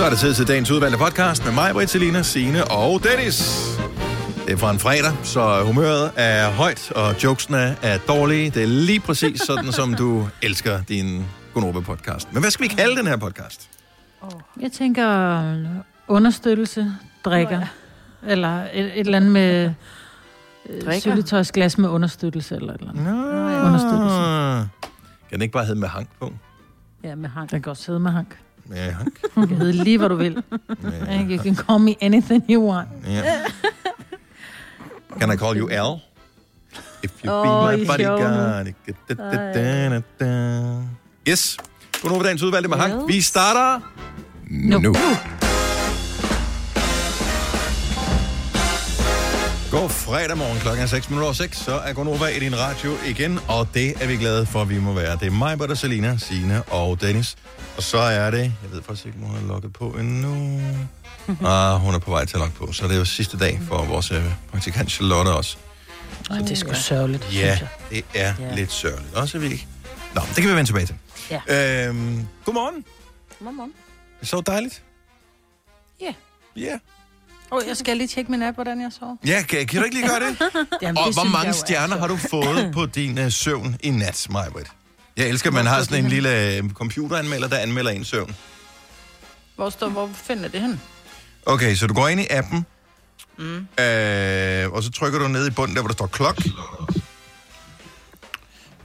Så er det tid til dagens udvalgte podcast med mig, Britt, Selina, Signe og Dennis. Det er fra en fredag, så humøret er højt, og jokesene er dårlige. Det er lige præcis sådan, som du elsker din Gonova-podcast. Men hvad skal vi kalde den her podcast? Jeg tænker understøttelse, drikker. Eller et, et eller andet med øh, syltetøjsglas med understøttelse eller et eller andet. Nå. Understøttelse. Kan den ikke bare hedde med hank på? Ja, med hank. Den kan også hedde med hank. Hank? Du kan hedde lige, hvad du vil. Med You can call me anything you want. Ja. Can I call you Al? If you Åh, be my bodyguard. Da, da, da, da, da. Yes. Godnova dagens udvalgte med Hank. Vi starter nu. nu. God fredag morgen klokken er 6 minutter over 6, så er Gonova i din radio igen, og det er vi glade for, at vi må være. Det er mig, Britta, Selina, Signe og Dennis. Og så er det, jeg ved faktisk ikke, om hun er logget på endnu. Ah, hun er på vej til at logge på, så det er jo sidste dag for vores øh, praktikant Charlotte også. Ej, det er sgu sørgeligt, Ja, det er Ja. lidt sørgeligt. Også vi ikke... Nå, det kan vi vende tilbage til. Ja. Øhm, godmorgen. Godmorgen. Det så dejligt. Ja. Ja. Oh, jeg skal lige tjekke min app, hvordan jeg sover. Ja, kan, kan du ikke lige gøre det? Jamen, og det hvor mange er stjerner har du fået på din uh, søvn i nat, Majbrit? Jeg elsker, at man har sådan en lille uh, computeranmelder, der anmelder en søvn. Hvor, står, hvor finder det hen? Okay, så du går ind i appen, Mm. øh, og så trykker du ned i bunden, der hvor der står klok.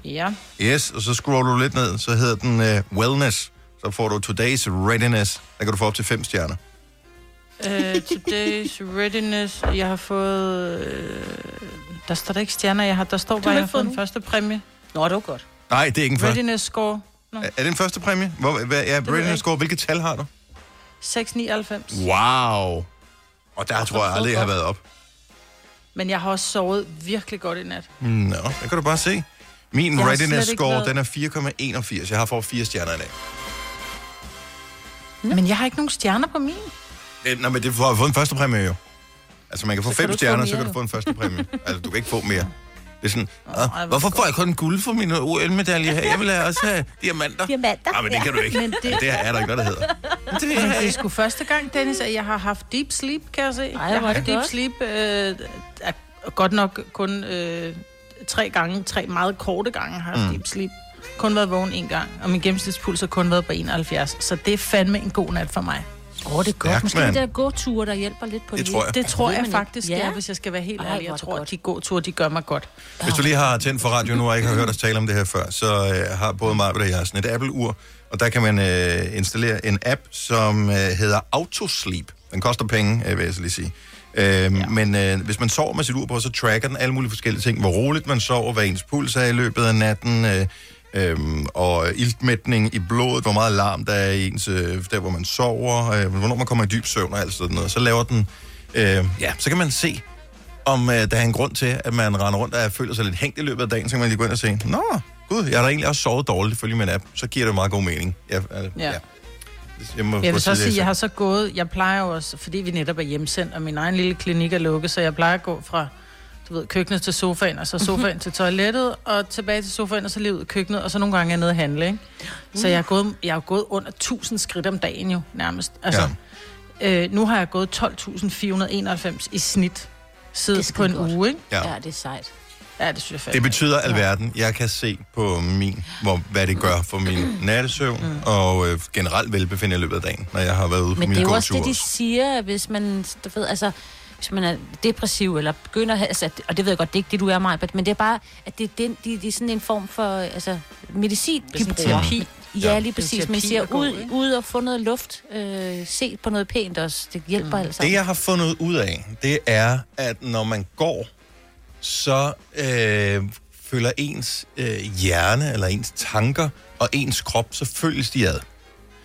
Ja. Yes, og så scroller du lidt ned, så hedder den uh, wellness. Så får du today's readiness. Der kan du få op til fem stjerner. Uh, today's readiness. Jeg har fået... Uh, der står der ikke stjerner, jeg har. Der står bare, jeg ikke har fået den første præmie. Nå, det var godt. Nej, det er ikke en første. Readiness score. No. Er er det en første præmie? Hvor, hvad, ja, jeg readiness score. Hvilket tal har du? 699. Wow. Og der tror jeg aldrig, jeg har været op. Men jeg har også sovet virkelig godt i nat. Nå, der kan du bare se. Min Jeg readiness score, været- den er 4,81. Jeg har fået fire stjerner i dag. Men jeg har ikke nogen stjerner på min. Det, nå, men det får få en første præmie jo. Altså, man kan få Så kan fem få stjerner, mere, så kan du få en første præmie. altså, du kan ikke få mere. Det er sådan, oh, hvor hvorfor får jeg kun guld for mine OL-medaljer her? Jeg vil have også have diamanter. Diamanter. Nej, men det kan du ikke. Men det... det- det er der ikke noget, der hedder. Men det Men det er sgu første gang, Dennis, at jeg har haft deep sleep, kan jeg se. Ej, jeg har haft deep godt. sleep øh, er godt nok kun øh, tre gange, tre meget korte gange har jeg haft Mm. deep sleep. Kun været vågen en gang, og min gennemsnitspuls har kun været på 71. Så det er fandme en god nat for mig. Åh, det er godt. Måske mand. de der gåture, der hjælper lidt på Det det. tror jeg. Det tror jeg man faktisk, ja. Er, hvis jeg skal være helt Ej, ærlig. Jeg tror, at de gåture, de gør mig godt. Hvis du lige har tændt for radio nu og ikke har hørt os tale om det her før, så øh, har både mig og jeg sådan et Apple-ur, og der kan man øh, installere en app, som øh, hedder Autosleep. Den koster penge, øh, vil jeg så lige sige. Øh, ja. Men øh, hvis man sover med sit ur på, så tracker den alle mulige forskellige ting. Hvor roligt man sover, hvad ens puls er i løbet af natten, øh, øh, og iltmætning i blodet, hvor meget larm der er i ens, øh, der hvor man sover, øh, hvornår man kommer i dyb søvn og alt sådan noget. Så laver den, øh, ja, så kan man se, om øh, der er en grund til, at man render rundt og føler sig lidt hængt i løbet af dagen, så kan man lige gå ind og se, Nå, gud, jeg har da egentlig også sovet dårligt ifølge min app. Så giver det meget god mening. Jeg, øh, Ja. ja. Jeg, må Jeg vil så sige, jeg seng. har så gået, jeg plejer jo også, fordi vi netop er hjemsendt, og min egen lille klinik er lukket, så jeg plejer at gå fra du ved, køkkenet til sofaen, og så sofaen til toilettet, og tilbage til sofaen, og så lige ud i køkkenet, og så nogle gange er jeg nede og handle, ikke? Så jeg er gået, jeg er gået under 1000 skridt om dagen jo, nærmest. Altså, ja. øh, nu har jeg gået 12.491 i snit siden på en godt. Ja. uge, ikke? Ja, det er sejt. Ja, det synes jeg. Det betyder alverden. Jeg kan se på min, hvor, hvad det gør for min nattesøvn, mm. og øh, generelt velbefindende i løbet af dagen, når jeg har været ude på Men mine det er jo også det, de siger, at hvis man, du ved, altså, hvis man er depressiv, eller begynder at have, altså, og det ved jeg godt, det er ikke det, du er, mig, men det er bare, at det er, den, det er sådan en form for, altså, medicin, de bruger. terapi. Ja, Ja. lige præcis. Man siger, ud, ikke? ud og få noget luft, øh, se på noget pænt også. Det hjælper mm. altså. Det, jeg har fundet ud af, det er, at når man går, så øh, føler ens øh, hjerne eller ens tanker og ens krop, så føles de ad.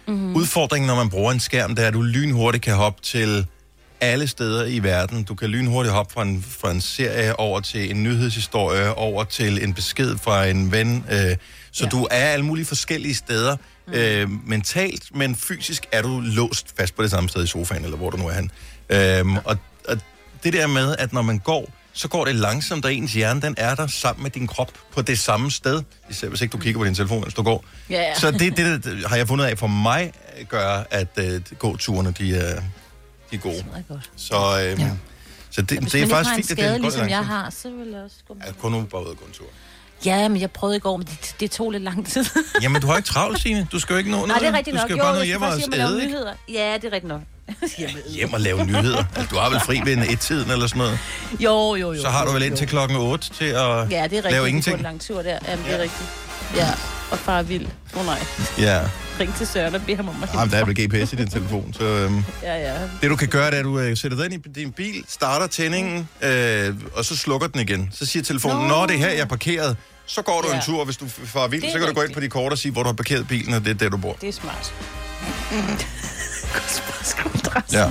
Mm. Udfordringen, når man bruger en skærm, det er, at du lynhurtigt kan hoppe til alle steder i verden. Du kan lynhurtigt hoppe fra en, fra en serie over til en nyhedshistorie, over til en besked fra en ven. Øh, så ja. du er alle mulige forskellige steder mm. øh, mentalt, men fysisk er du låst fast på det samme sted i sofaen, eller hvor du nu er han. Øhm, og, og det der med, at når man går, så går det langsomt, og ens hjerne, den er der sammen med din krop på det samme sted. Især hvis ikke du kigger på din telefon, mens du går. Ja, ja. Så det, det, det har jeg fundet af for mig, øh, gør, at uh, gåturene, de er, de er gode. Det er godt. Så, øh, ja. så det, Hvis det er faktisk fint, at det skade, går ligesom jeg har, så vil jeg også gå med. Ja, kun nu bare ud og gå en tur. Ja, men jeg prøvede i går, men det, det tog lidt lang tid. Jamen, du har ikke travlt, Signe. Du skal jo ikke nå noget. Nej, det er rigtigt du nok. skal Jo, bare nå hjem og æde, ikke? nyheder. Ja, det er rigtigt nok. Hjem og lave nyheder. Altså, du har vel fri ved en et-tiden eller sådan noget. Jo, jo, jo. Så har du vel indtil klokken 8 til at Ja, det er rigtigt. lave ingenting. får en lang tur der. Jamen, det er rigtigt. Ja, og far er vild. Åh oh, nej. Ja. Ring til Søren og bed ham om at Jamen, der er vel GPS i din telefon, så... Øhm, Ja, ja. det du kan gøre, det er, at du øh, sætter den ind i din bil, starter tændingen, øh, og så slukker den igen. Så siger telefonen, Nå. når det er her, jeg er parkeret, så går du Ja. en tur, og hvis du får vild, Det er så kan du gå ind rigtigt. på de kort og sige, hvor du har parkeret bilen, og det er der, du bor. Det er smart. Ja.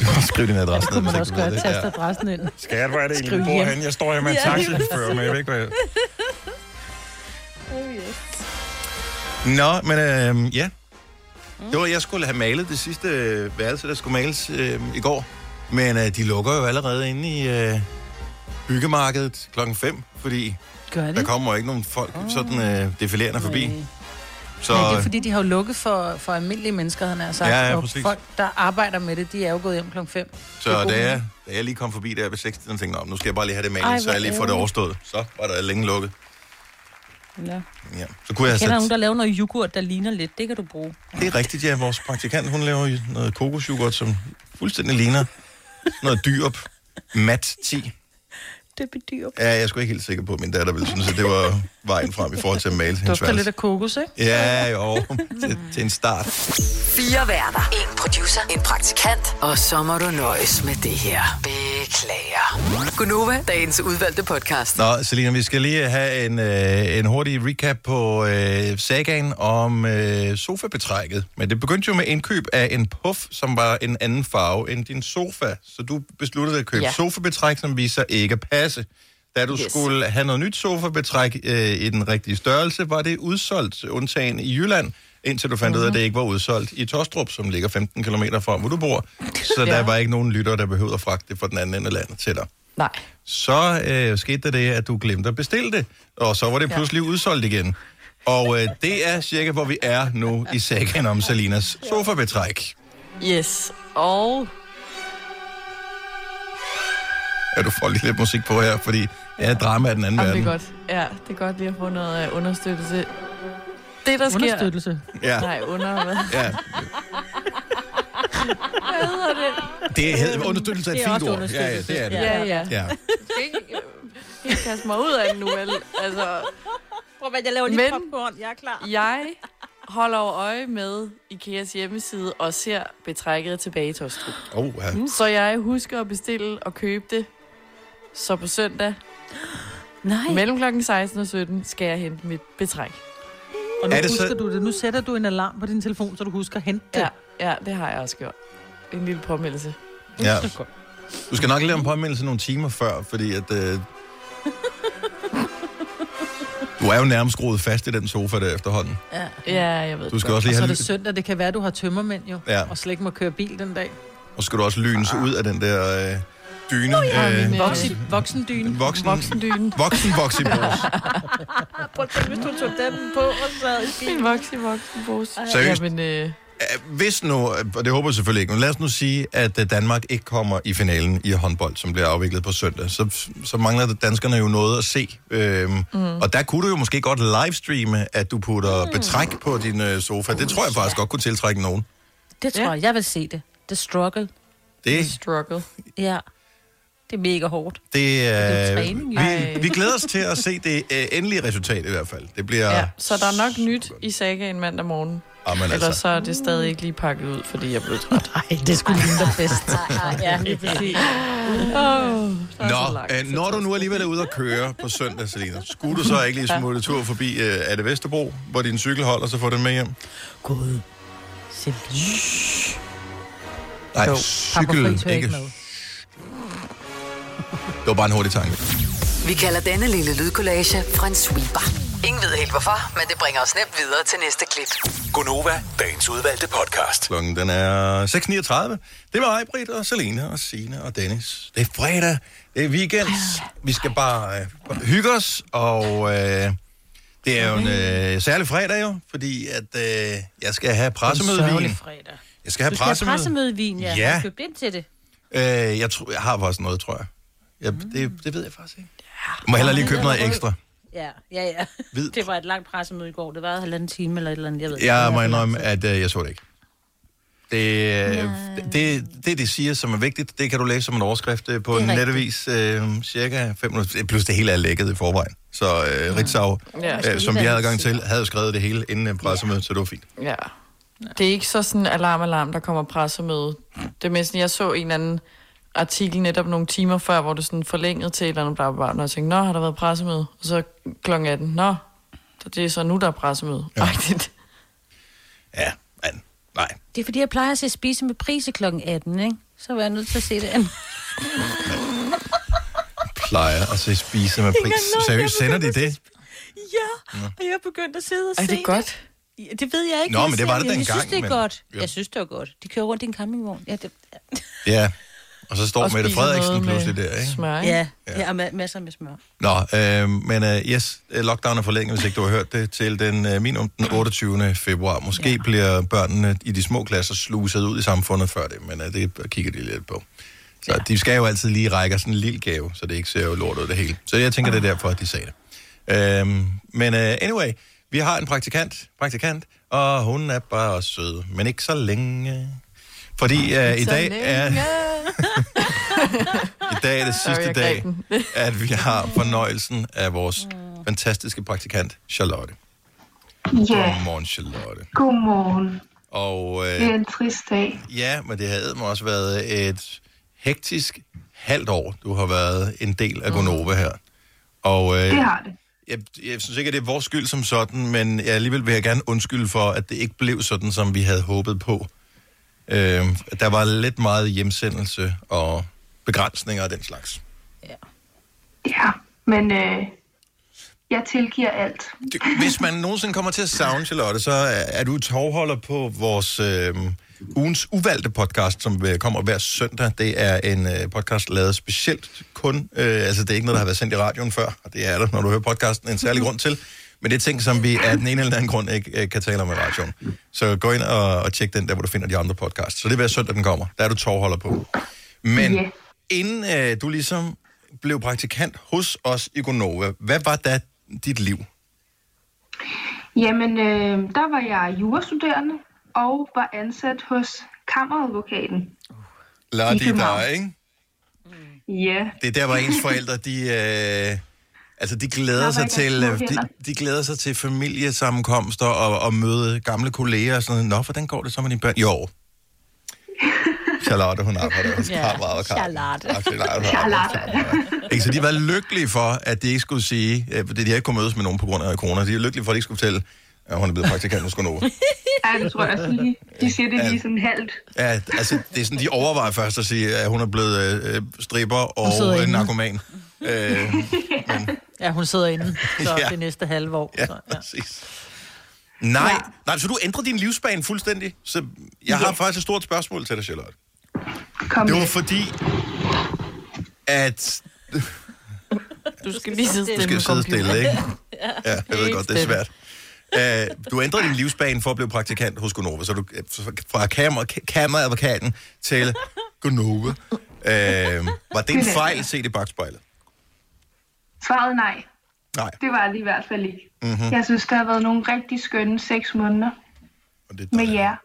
Du kan skrive din adresse Det kunne ned, man hvis også gøre, det. taste adressen ind. Skat, hvor er det egentlig, Skriv du bor hjem. henne? Jeg står her med en taxichauffør, men jeg ved ikke, hvad jeg... Oh, yes. Nå, men øh, ja. Det var, jeg skulle have malet det sidste øh, værelse, der skulle males øh, i går. Men øh, de lukker jo allerede inde i øh, byggemarkedet klokken 5, fordi Gør der det? kommer jo ikke nogen folk sådan øh, defilerende forbi. Nej. Så Nej, det er fordi, de har jo lukket for, for almindelige mennesker, han har sagt. Ja, ja, og præcis. folk, der arbejder med det, de er jo gået hjem klokken 5. så da jeg, da jeg lige kom forbi der ved 6 og tænkte, "Nå, nu skal jeg bare lige have det malet, Ej, så jeg lige får det overstået. Så var der længe lukket. Ja. Ja. Så kunne jeg Jeg kender have nogen, sat... der laver noget yoghurt, der ligner lidt. Det kan du bruge. Det er rigtigt, ja. Vores praktikant, hun laver noget kokosjoghurt, som fuldstændig ligner noget dyrup. Mat 10. Det bedyrer. Ja, jeg er sgu ikke helt sikker på, at min datter ville synes, at det var vejen frem i forhold til at male hendes Dufter lidt værelse. af kokos, ikke? Ja, jo, til, til en start. Fire værter. En producer. En praktikant. Og så må du nøjes med det her. Beklager. Gunova, dagens udvalgte podcast. Nå, Selina, vi skal lige have en, øh, en hurtig recap på øh, sagaen om øh, sofabetrækket. Men det begyndte jo med indkøb af en puff, som var en anden farve end din sofa. Så du besluttede at købe ja. Sofabetræk, som viser ikke at passe. Da du yes. Skulle have noget nyt sofabetræk øh, i den rigtige størrelse, var det udsolgt, undtagen i Jylland, indtil du fandt ud af, at det ikke var udsolgt i Tostrup, som ligger 15 km fra, hvor du bor. Så ja. der var ikke nogen lytter, der behøvede at fragte det fra den anden ende af landet til dig. Nej. Så øh, skete der det, at du glemte at bestille det, og så var det pludselig ja. udsolgt igen. Og øh, det er cirka, hvor vi er nu i sagen om Salinas sofabetræk. Yes, og Ja, du får lige lidt musik på her, fordi ja, drama er den anden Jamen, det er verden. godt. Ja, det er godt lige at få noget øh, understøttelse. Det, der sker... Understøttelse. Ja, Nej, under hvad? ja. Hvad hedder det? Det hedder understøttelse af et Det er fint ord. Ja, ja, det er det. Ja, ja. Ja. Jeg skal ikke øh, helt kaste mig ud af det nu, vel? Altså, Prøv at jeg laver lige Men- popcorn. Jeg er klar. jeg holder jo øje med Ikeas hjemmeside og ser betrækket tilbage i Tostrup. Oh, ja. Så jeg husker at bestille og købe det. Så på søndag, Nej. mellem klokken 16 og 17, skal jeg hente mit betræk. Og nu Er det husker så- du det. Nu sætter du en alarm på din telefon, så du husker at hente det. Ja, ja, det har jeg også gjort. En lille påmeldelse. Ja. Du skal nok lave en påmeldelse nogle timer før, fordi at... Øh... Du er jo nærmest skruet fast i den sofa der efterhånden. Ja. Ja, jeg ved Du skal godt. også Og lige så er det søndag. Det kan være, du har tømmermænd jo. Ja. Og slet ikke må køre bil den dag. Og så skal du også lynes ud af den der øh, dyne. ja, øh, Voksen, voksendyne. voksen, Voksendyne. voksen voksipose. Prøv at tænke, hvis du tog den på og sad i En bilen. voksen, voksen pose. Seriøst? Jamen, øh, Hvis nu, og det håber jeg selvfølgelig ikke, men lad os nu sige, at øh, Danmark ikke kommer i finalen i håndbold, som bliver afviklet på søndag, så, så mangler danskerne jo noget at se. Øhm, mm. Og der kunne du jo måske godt livestreame, at du putter mm. betræk på din øh, sofa. Det tror jeg faktisk godt kunne tiltrække nogen. Det tror Ja. jeg. Jeg vil se det. The struggle. Det, struggle. Ja. Det er mega hårdt. det, er øh, træning, jo. vi, vi glæder os til at se det øh, endelige resultat i hvert fald. Det bliver... Ja, så der er nok nyt i sagaen mandag morgen. Jamen, Ellers altså, så er det stadig ikke lige pakket ud, fordi jeg blev træt. Nej, det skulle ligne dig bedst. ja, lige præcis. Oh, Nå, øh, når du nu alligevel er ude at køre på søndag, Selina, skulle du så ikke lige smutte tur forbi øh, er det Vesterbro, hvor din cykel holder, så får den med hjem? Gud. Celine. Nej, cykel, ikke. Det var bare en hurtig tanke. Vi kalder denne lille lydkollage en sweeper. Ingen ved helt hvorfor, men det bringer os nemt videre til næste klip. Gunova, dagens udvalgte podcast. Klokken den er 6.39. Det var mig, Britt og Selina og Sine og Dennis. Det er fredag. Det er weekend. Vi skal bare øh, hygge os, og øh, det er jo en øh, særlig fredag jo, fordi at øh, jeg skal have pressemødevin. Sørgelig fredag. Jeg skal have Du skal have pressemøde. pressemødevin, ja. Ja. Jeg købte ind til det. Øh, jeg, tror, jeg har også noget, tror jeg. jeg det, det ved jeg faktisk ikke. Jeg må hellere lige købe noget ekstra. Ja, ja, ja. Hvid. Det var et langt pressemøde i går. Det var halvanden time eller et eller andet. Jeg, ved ikke. Jeg Det må indrømme, at øh, jeg så det ikke. Det, øh, det, det, de siger, som er vigtigt, det kan du læse som en overskrift øh, på Det en netavis øh, cirka 5 minutter. Plus det hele er lækket i forvejen. Så øh, Ritzau, Ja. øh, som vi havde adgang til, havde skrevet det hele inden øh, pressemødet, så det var fint. Ja. Det er ikke så sådan alarm, alarm, der kommer pressemøde. Det er mest, jeg så en eller anden artikel netop nogle timer før, hvor det sådan forlænget til et eller andet bla, bla, bla, og jeg tænkte, nå, har der været pressemøde? Og så kl. 18, nå, så det er så nu, der er pressemøde. Ja. Ja. Ja, men nej. Det er fordi, jeg plejer at se spise med prise kl. 18, ikke? Så var jeg nødt til at se det andet. Plejer at se spise med pris. Seriøst, jeg sender de det? Ja, og jeg er begyndt at sidde og Er se det godt? Ja, det ved jeg ikke. Nå, Jeg men det ser var det Jeg dengang, synes, det er men- godt. Ja. Jeg synes, det var godt. De kører rundt i en campingvogn. Ja, det, Ja. Og så står Og Mette Frederiksen noget med pludselig der, ikke? Smør, ikke? ja, ja. og ma- masser med smør. Nå, øh, men øh, yes, øh, lockdown er forlænget, hvis ikke du har hørt det, til den øh, minimum den 28. februar. Måske ja. bliver børnene i de små klasser sluset ud i samfundet før det, men øh, det kigger de lidt på. Så ja. de skal jo altid lige række os en lille gave, så det ikke ser jo lort ud det hele. Så jeg tænker, det er derfor, at de sagde det. Øhm, men uh, anyway, vi har en praktikant, praktikant, og hun er bare sød, men ikke så længe. Fordi uh, i dag er... I dag er det sidste dag, at vi har fornøjelsen af vores fantastiske praktikant, Charlotte. Ja, Godmorgen, Charlotte. godmorgen. Og Det er øh, en trist dag. ja, men det havde også været et hektisk halvt år, du har været en del af Gonova her. Og øh, Det har det. jeg, jeg synes ikke, at det er vores skyld som sådan, men jeg alligevel vil jeg gerne undskylde for, at det ikke blev sådan, som vi havde håbet på. Øh, der var lidt meget hjemsendelse og begrænsninger af den slags. Ja, men øh, jeg tilgiver alt. Hvis man nogensinde kommer til at savne Charlotte, så er, er du tovholder på vores øh, ugens uvalgte podcast, som øh, kommer hver søndag. Det er en øh, podcast lavet specielt kun, øh, altså det er ikke noget, der har været sendt i radioen før, og det er der, når du hører podcasten, en særlig grund til. Men det er ting, som vi af den ene eller anden grund ikke øh, kan tale om i radioen. Så gå ind og, og tjek den der, hvor du finder de andre podcasts. Så det er hver søndag, den kommer. Der er du tovholder på. Men Ja. inden øh, du ligesom blev praktikant hos os i Gonova, hvad var da dit liv? Jamen, øh, der var jeg jurastuderende og var ansat hos kammeradvokaten. La København. da, ikke? Ja, Det er der, hvor ens forældre, de, øh, altså, de glæder Der sig til, øh, de, de glæder sig til familiesammenkomster og, og møde gamle kolleger og sådan noget. Nå, hvordan går det så med dine børn? Jo. Charlotte, hun arbejder hos Ja. Charlotte. Og Charlotte. hun Charlotte. arbejder hos kammeradvokaten. Ikke, så de var lykkelige for, at de ikke skulle sige, øh, fordi de ikke kunne mødes med nogen på grund af corona. De er lykkelige for, at de ikke skulle fortælle, at hun er blevet praktikant hos Gonova. ja det tror jeg også lige. De siger det lige sådan halvt. Ja, altså, det er sådan, de overvejer først at sige, at hun er blevet øh, stripper sidder og øh, inde. narkoman. Øh, Ja, hun sidder inde, så Ja. det næste halve år. Ja, Så, ja. præcis. Nej, ja. nej, så du ændrer din livsbane fuldstændig. Så jeg har Ja. faktisk et stort spørgsmål til dig, Charlotte. Kom Det var med. fordi, at... Du skal lige sidde Du stille skal med sidde stille, ikke? Ja, jeg ved godt, det er svært. Uh, du ændrede din livsbane for at blive praktikant hos Gonova, så du øh, fra kammer, kammeradvokaten til Gonova. Uh, var det en fejl set i bagspejlet? Svaret nej. Nej. Det var det i hvert fald ikke. Mhm. Mm-hmm. Jeg synes, der har været nogle rigtig skønne seks måneder Og det, med jer.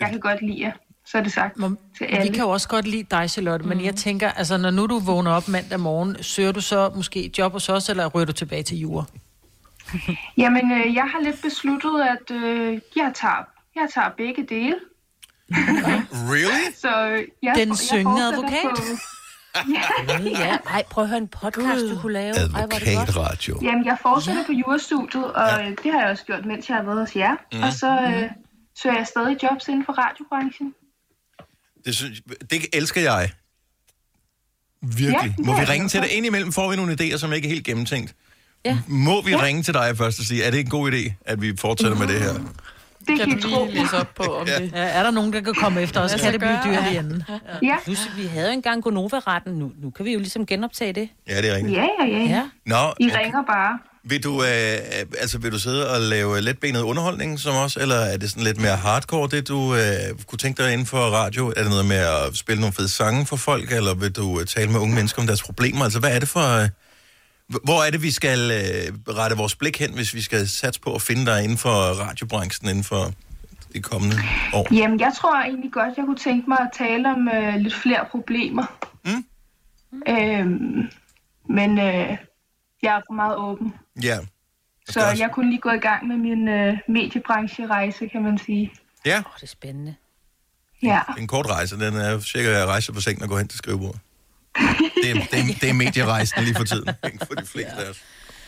Jeg kan godt lide jer. Så er det sagt Må, til vi alle. kan jo også godt lide dig, Charlotte, men jeg tænker, altså når nu du vågner op mandag morgen, søger du så måske et job hos os, eller ryger du tilbage til jura? Jamen, øh, jeg har lidt besluttet, at øh, jeg, tager, jeg tager begge dele. Really? Så øh, jeg, Den jeg syngende advokat. På, Ja, ej, prøv at høre en podcast, du kunne lave. Ej, er det godt. Advokatradio. jamen, jeg fortsætter på jurastudiet, og ja. det har jeg også gjort, mens jeg har været hos jer. Mm. Og så øh, søger jeg stadig jobs inden for radiobranchen. Det, synes, det elsker jeg. Virkelig. Ja, Må vi ringe til dig? Indimellem får vi nogle idéer, som ikke er helt gennemtænkt. Ja. Må vi ringe til dig først og sige, er det en god idé, at vi fortsætter med det her? Det Kan kan du lige læse op på, om det... Ja, er der nogen, der kan komme efter os? Kan det blive dyrt i enden? Ja, Plus, vi havde jo engang Gonova-retten. Nu, nu kan vi jo ligesom genoptage det. Ja, det er rigtigt. ja, ja, ja. Ja. Nå, I okay. ringer bare. Vil du, øh, altså, vil du sidde og lave letbenet underholdning som os, eller er det sådan lidt mere hardcore, det du øh, kunne tænke dig inden for radio? Er det noget med at spille nogle fede sange for folk, eller vil du øh, tale med unge mennesker om deres problemer? Altså, hvad er det for... Øh, hvor er det, vi skal øh, rette vores blik hen, hvis vi skal satse på at finde dig inden for radiobranchen inden for de kommende år? Jamen, jeg tror egentlig godt, jeg kunne tænke mig at tale om øh, lidt flere problemer. Mm. Øhm, men øh, jeg er meget åben. Ja. Så også- jeg kunne lige gå i gang med min øh, mediebrancherejse, kan man sige. Ja, Åh, det er spændende. Ja, en kort rejse. Den er cirka at rejse på sengen og gå hen til skrivebordet. Det er, det, er, det er medierejsen lige for tiden, ikke? for de fleste af os.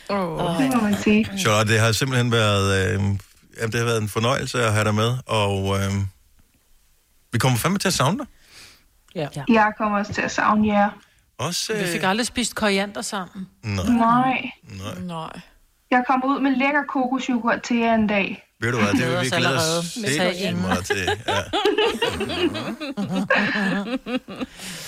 Oh. det må man sige. Charlotte, det har simpelthen været, øh, jamen, det har været en fornøjelse at have dig med, og øh, vi kommer fandme til at savne dig. Ja. Jeg kommer også til at savne jer. Også, øh, Vi fik aldrig spist koriander sammen. nej, Nej, nej. Nej. jeg kommer ud med lækker kokosjoghurt til jer en dag. Ved du hvad, det vil vi glæde os sindssygt meget til. Ja.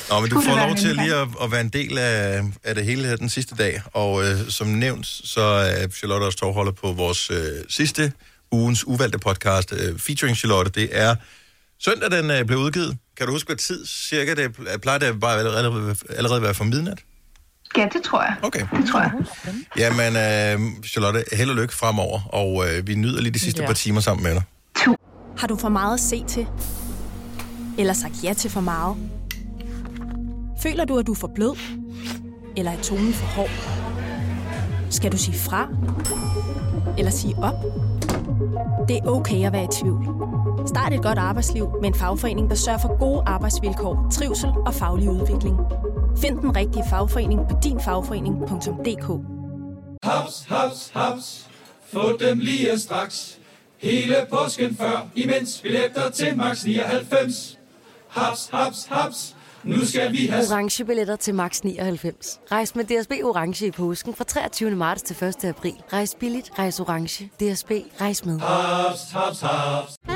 Nå, men du får lov til lige at, at være en del af, af det hele her den sidste dag, og øh, som nævnt, så er Charlotte også tovholder på vores øh, sidste ugens uvalgte podcast, øh, featuring Charlotte. Det er søndag, den øh, blev udgivet. Kan du huske, hvad tid cirka det er? plejer det bare allerede, allerede være for midnat? Ja, det tror jeg. Okay. Det tror jeg. Jamen, øh, Charlotte, held og lykke fremover, og øh, vi nyder lige de sidste Ja. par timer sammen med dig. Har du for meget at se til? Eller sagt ja til for meget? Føler du, at du er for blød? Eller er tonen for hård? Skal du sige fra? Eller sige op? Det er okay at være i tvivl. Start et godt arbejdsliv med en fagforening, der sørger for gode arbejdsvilkår, trivsel og faglig udvikling. Find den rigtige fagforening på dinfagforening.dk Haps, haps, haps. Få dem lige straks. Hele påsken før, imens billetter til max 99. Haps, haps, haps. Nu skal vi have orange billetter til max 99. Rejs med DSB orange i påsken fra 23. marts til 1. april. Rejs billigt, rejs orange. DSB rejs med. haps, haps, haps.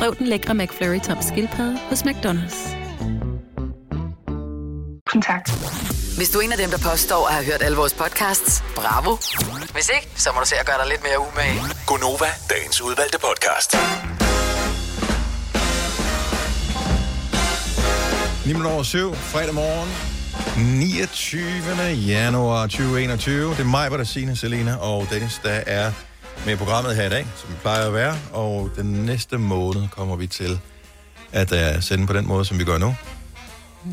Prøv den lækre McFlurry tom skildpadde hos McDonald's. Kontakt. Hvis du er en af dem, der påstår at have hørt alle vores podcasts, bravo. Hvis ikke, så må du se at gøre dig lidt mere umage. Gonova, dagens udvalgte podcast. 9 minutter over 7, fredag morgen, 29. januar 2021. Det er mig, der Signe, Selena og Dennis, der er med programmet her i dag, som vi plejer at være. Og den næste måned kommer vi til at uh, sende på den måde, som vi gør nu.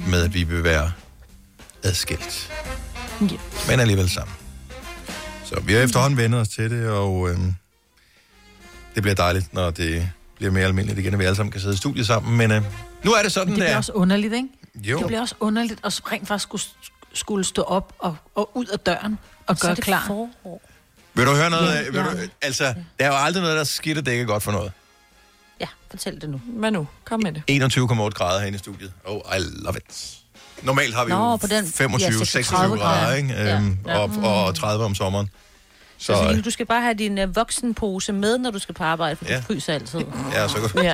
Med at vi vil være adskilt. Men alligevel sammen. Så vi har efterhånden vendt os til det, og øhm, det bliver dejligt, når det bliver mere almindeligt igen, at vi alle sammen kan sidde i studiet sammen. Men øh, nu er det sådan, Men det det bliver er. også underligt, ikke? Jo. Det bliver også underligt at rent faktisk skulle, skulle stå op og, og ud af døren og Så er gøre det klar. forår. Vil du høre noget? Ja, Ja, vil du, ja. altså, der er jo aldrig noget, der er skidt, og det ikke er godt for noget. Ja, fortæl det nu. Hvad nu? Kom med det. 21,8 grader herinde i studiet. Oh, I love it. Normalt har vi Nå, jo på den- 25, ja, 26 36 grader, grader. ikke? Ja. Øhm, Ja. og, og 30 om sommeren. Så, Så, så du skal bare have din uh, voksenpose med, når du skal på arbejde, for Ja. du fryser altid. ja, så, kan, Ja.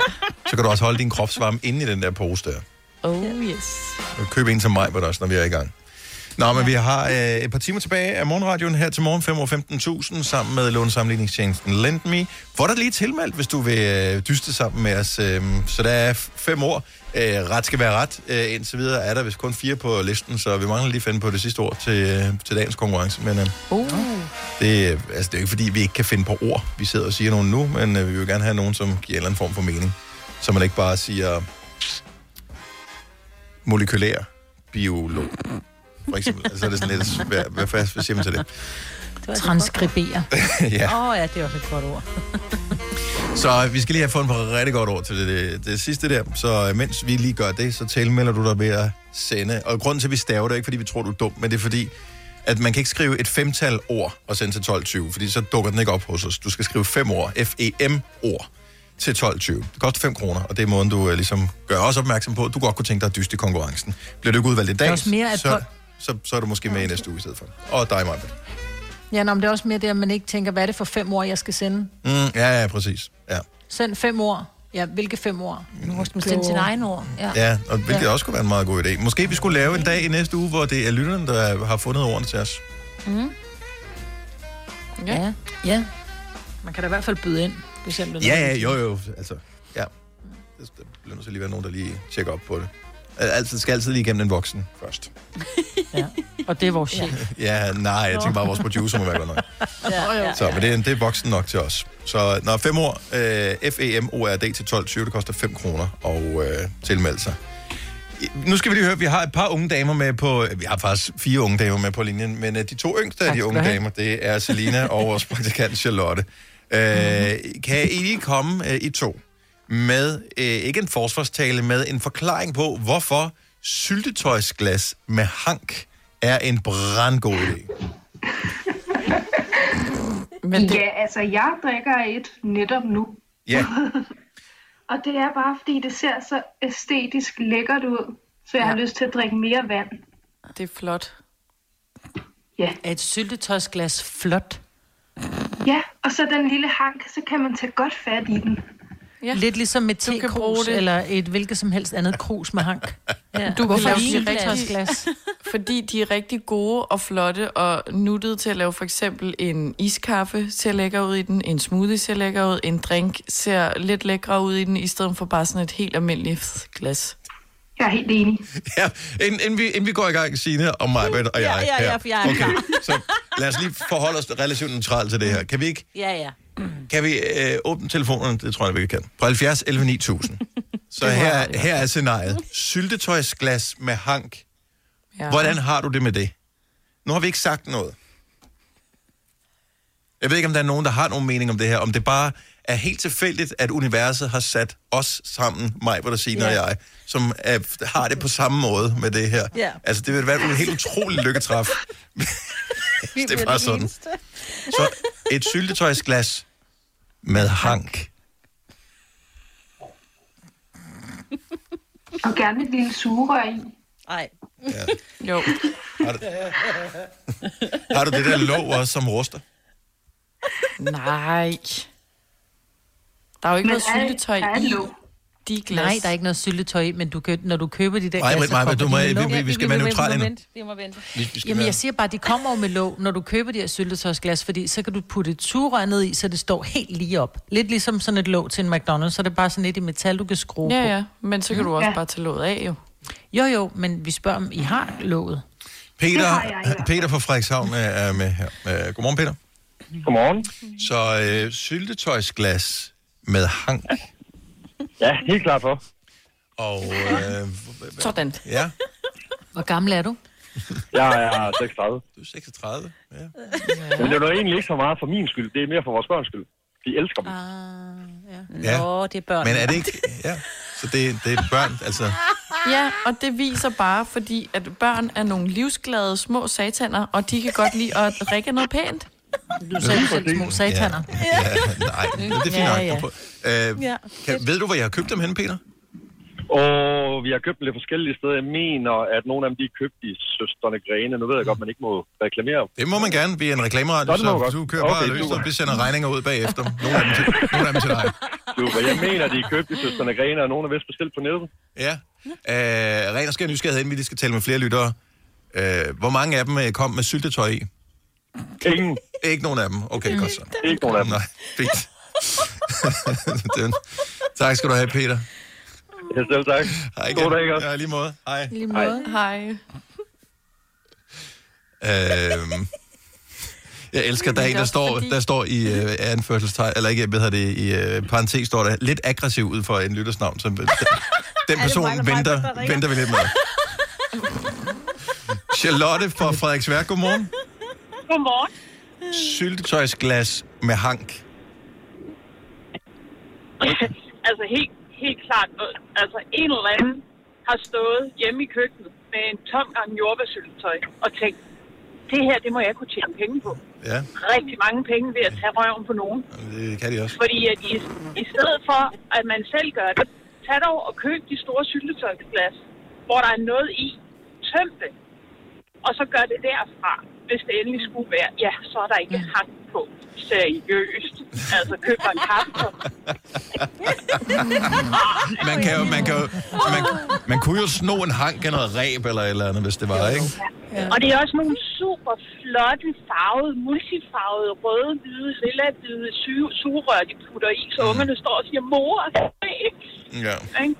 så kan du også holde din kropsvarme inde i den der pose der. Oh yes. Køb en til mig, også, når vi er i gang. Nå, men vi har øh, et par timer tilbage af morgenradioen her til morgen, 5 15.000, sammen med lånesamligningstjenesten Lendme. Hvor der lige tilmeldt, hvis du vil øh, dyste sammen med os. Øh, så der er fem år. Øh, ret skal være ret. Øh, indtil videre er der vist kun fire på listen, så vi mangler lige finde på det sidste ord til, øh, til dagens konkurrence. Men øh, Uh. det, øh, altså, det er jo ikke, fordi vi ikke kan finde på ord. Vi sidder og siger nogen nu, men øh, vi vil gerne have nogen, som giver en eller anden form for mening. Så man ikke bare siger molekylær biolog. For eksempel. Altså, er det sådan lidt. Hvad, hvad, hvad siger man til det? Transkribere. ja. Åh oh, ja, det er også et godt ord. Så vi skal lige have fået en rigtig godt ord til det, det, det sidste der. Så øh, mens vi lige gør det, så tilmelder du dig ved at sende. Og grunden til, at vi staver det, er ikke fordi vi tror, du er dum, men det er fordi, at man kan ikke skrive et femtal ord og sende til 12.20, fordi så dukker den ikke op hos os. Du skal skrive fem ord, F-E-M-ord, til 12.20. Det koster 5 kroner, og det er måden, du øh, ligesom gør os opmærksom på, at du godt kunne tænke dig at dyste i konkurrencen. Bliver du ikke udvalgt i Det er dag, også mere, at så, så, så er du måske med i næste uge i stedet for. Og dig, Maja. Ja, nå, men det er også mere det, at man ikke tænker, hvad er det for fem ord, jeg skal sende? Mm, ja, ja, præcis. Ja. Send fem ord. Ja, hvilke fem ord? Nu må man sende sin egen ord. Ja. Ja, og hvilket ja. også kunne være en meget god idé. Måske vi skulle lave en dag i næste uge, hvor det er lytterne, der har fundet ordene til os. Mm. Ja. ja. Man kan da i hvert fald byde ind, hvis jeg Ja, ja, jo, jo. Altså, ja. Der bliver nødt til lige være nogen, der lige tjekker op på det. Altid, skal altid lige igennem en voksen først. Og det er vores chef. Ja, nej, jeg tænker bare, at vores producer må være godt nok. Ja, ja, Så, men det er, det er voksen nok til os. Så når fem år, øh, F-E-M-O-R-D til 12.20, det koster 5 kroner og øh, tilmelde sig. Nu skal vi lige høre, vi har et par unge damer med på, vi har faktisk fire unge damer med på linjen, men øh, de to yngste af de unge damer, det er Selina og vores praktikant Charlotte. Øh, kan I lige komme øh, i to med, øh, ikke en forsvarstale, med en forklaring på, hvorfor syltetøjsglas med hank er en brandgod idé? Men det... Ja, altså, jeg drikker et netop nu. Ja, Og det er bare, fordi det ser så æstetisk lækkert ud, så jeg ja. har lyst til at drikke mere vand. Det er flot. Ja. Er et syltetøjsglas flot? Ja, og så den lille hank, så kan man tage godt fat i den. Ja. Lidt ligesom kan tekrus eller et hvilket som helst andet krus med hank. Ja. Du kan lave de er rigtig, fordi de er rigtig gode og flotte og nuttede til at lave for eksempel en iskaffe ser lækker ud i den, en smoothie ser lækker ud, en drink ser lidt lækre ud i den, i stedet for bare sådan et helt almindeligt glas. Jeg er helt enig. ja inden, inden, vi, inden vi går i gang, Signe og mig og jeg Ja, ja, ja, for jeg er okay, klar. så lad os lige forholde os relativt neutralt til det her. Kan vi ikke Ja, ja. Kan vi øh, åbne telefonerne? Det tror jeg, vi kan. På 70 11 9000. Så her, her er scenariet. Syltetøjsglas med hank. Ja. Hvordan har du det med det? Nu har vi ikke sagt noget. Jeg ved ikke, om der er nogen, der har nogen mening om det her. Om det bare er helt tilfældigt, at universet har sat os sammen, mig, hvor der siger Ja. og jeg, som er, har det på samme måde med det her. Ja. Altså, det vil være en helt utrolig lykketræf. det er bare sådan. Så et syltetøjsglas med hank. Og gerne et lille sugerør i. Nej. Ja. Jo. Har du, har du det der låg også, som ruster? Nej. Der er jo ikke Men noget syltetøj er i låg? De glas. Nej, der er ikke noget syltetøj i, men du kan, når du køber de der Nej, glas, så nej, du må- vi- vi- vi skal være neutrale nu. Vi må vente. Vi, vi skal Jamen, være- jeg siger bare, de kommer jo med låg, når du køber de her syltetøjsglas, fordi så kan du putte et sugerør ned i, så det står helt lige op. Lidt ligesom sådan et låg til en McDonald's, så er det bare sådan et i metal, du kan skrue Ja, på. ja, men så kan du også bare tage låget af, jo. Jo, jo, men vi spørger, om I har låget. Peter, Det har jeg fald. Peter fra Frederikshavn er- med her. Uh, godmorgen, Peter. Godmorgen. Så uh, syltetøjsglas med hank. Ja, helt klart for. Og, uh, Sådan. Ja. Hvor gammel er du? Jeg er 36. Du er 36, ja. Men det er jo egentlig ikke så meget for min skyld. Det er mere for vores børns skyld. De elsker dem. Ja. Nå, det er børn. Men er det ikke... Ja, så det, det er børn, altså... Ja, og det viser bare, fordi at børn er nogle livsglade små sataner, og de kan godt lide at drikke noget pænt. Du sagde selv små sataner. Ja, ja nej, det er fint Ja, nok. ja. Ja, kan, ved du, hvor jeg har købt dem hen, Peter? Og vi har købt dem lidt forskellige steder. Jeg mener, at nogle af dem de er købt i Søsterne Grene. Nu ved jeg godt, man ikke må reklamere. Det må man gerne. Vi er en reklameradio, Nå, det må så man godt. du kører bare Okay, løs, super. og vi sender regninger ud bagefter. Nogle af dem til, nogle af dem til dig. Super. Jeg mener, de er købt i Søsterne Grene, og nogle er vist bestilt på nettet. Ja. Uh, ren og skær nysgerrighed, inden vi lige skal tale med flere lyttere. Uh, hvor mange af dem øh, kom med syltetøj i? Ingen. Ikke nogen af dem? Okay, godt så. Ikke nogen af dem. Nej, fint. Den. tak skal du have, Peter. Ja, selv tak. Hej igen. God dag også. Ja, lige måde. Hej. Lige måde. Hej. Øhm, jeg elsker, der er en, er der står, der står i uh, anførselstegn, eller ikke, hvad hedder det, i uh, parentes står der, lidt aggressiv ud for en lyttersnavn. Så, den person mig, mig, venter, ringer? venter vi lidt med. Charlotte fra Frederiksværk, godmorgen. Godmorgen. Syltetøjsglas med hank. altså helt, helt klart, altså en eller anden har stået hjemme i køkkenet med en tom gang jordbærsyltetøj og tænkt, det her, det må jeg kunne tjene penge på. Ja, Rigtig mange penge ved at tage røven på nogen. det kan de også. Fordi at i, i stedet for, at man selv gør det, tag dog og køb de store syltetøjsglas, hvor der er noget i. Tøm det. Og så gør det derfra, hvis det endelig skulle være. Ja, så er der ikke hang på. Seriøst. Altså, køb dig en kaffekop. Man kan jo, man kan jo, man, man kunne jo sno en hank eller noget ræb eller et eller andet, hvis det var, ikke? Ja. Og det er også nogle super flotte farvede, multifarvede, røde, hvide, lilla, hvide su- sugerør, de putter i, så ungerne står og siger, mor, Ja. ikke?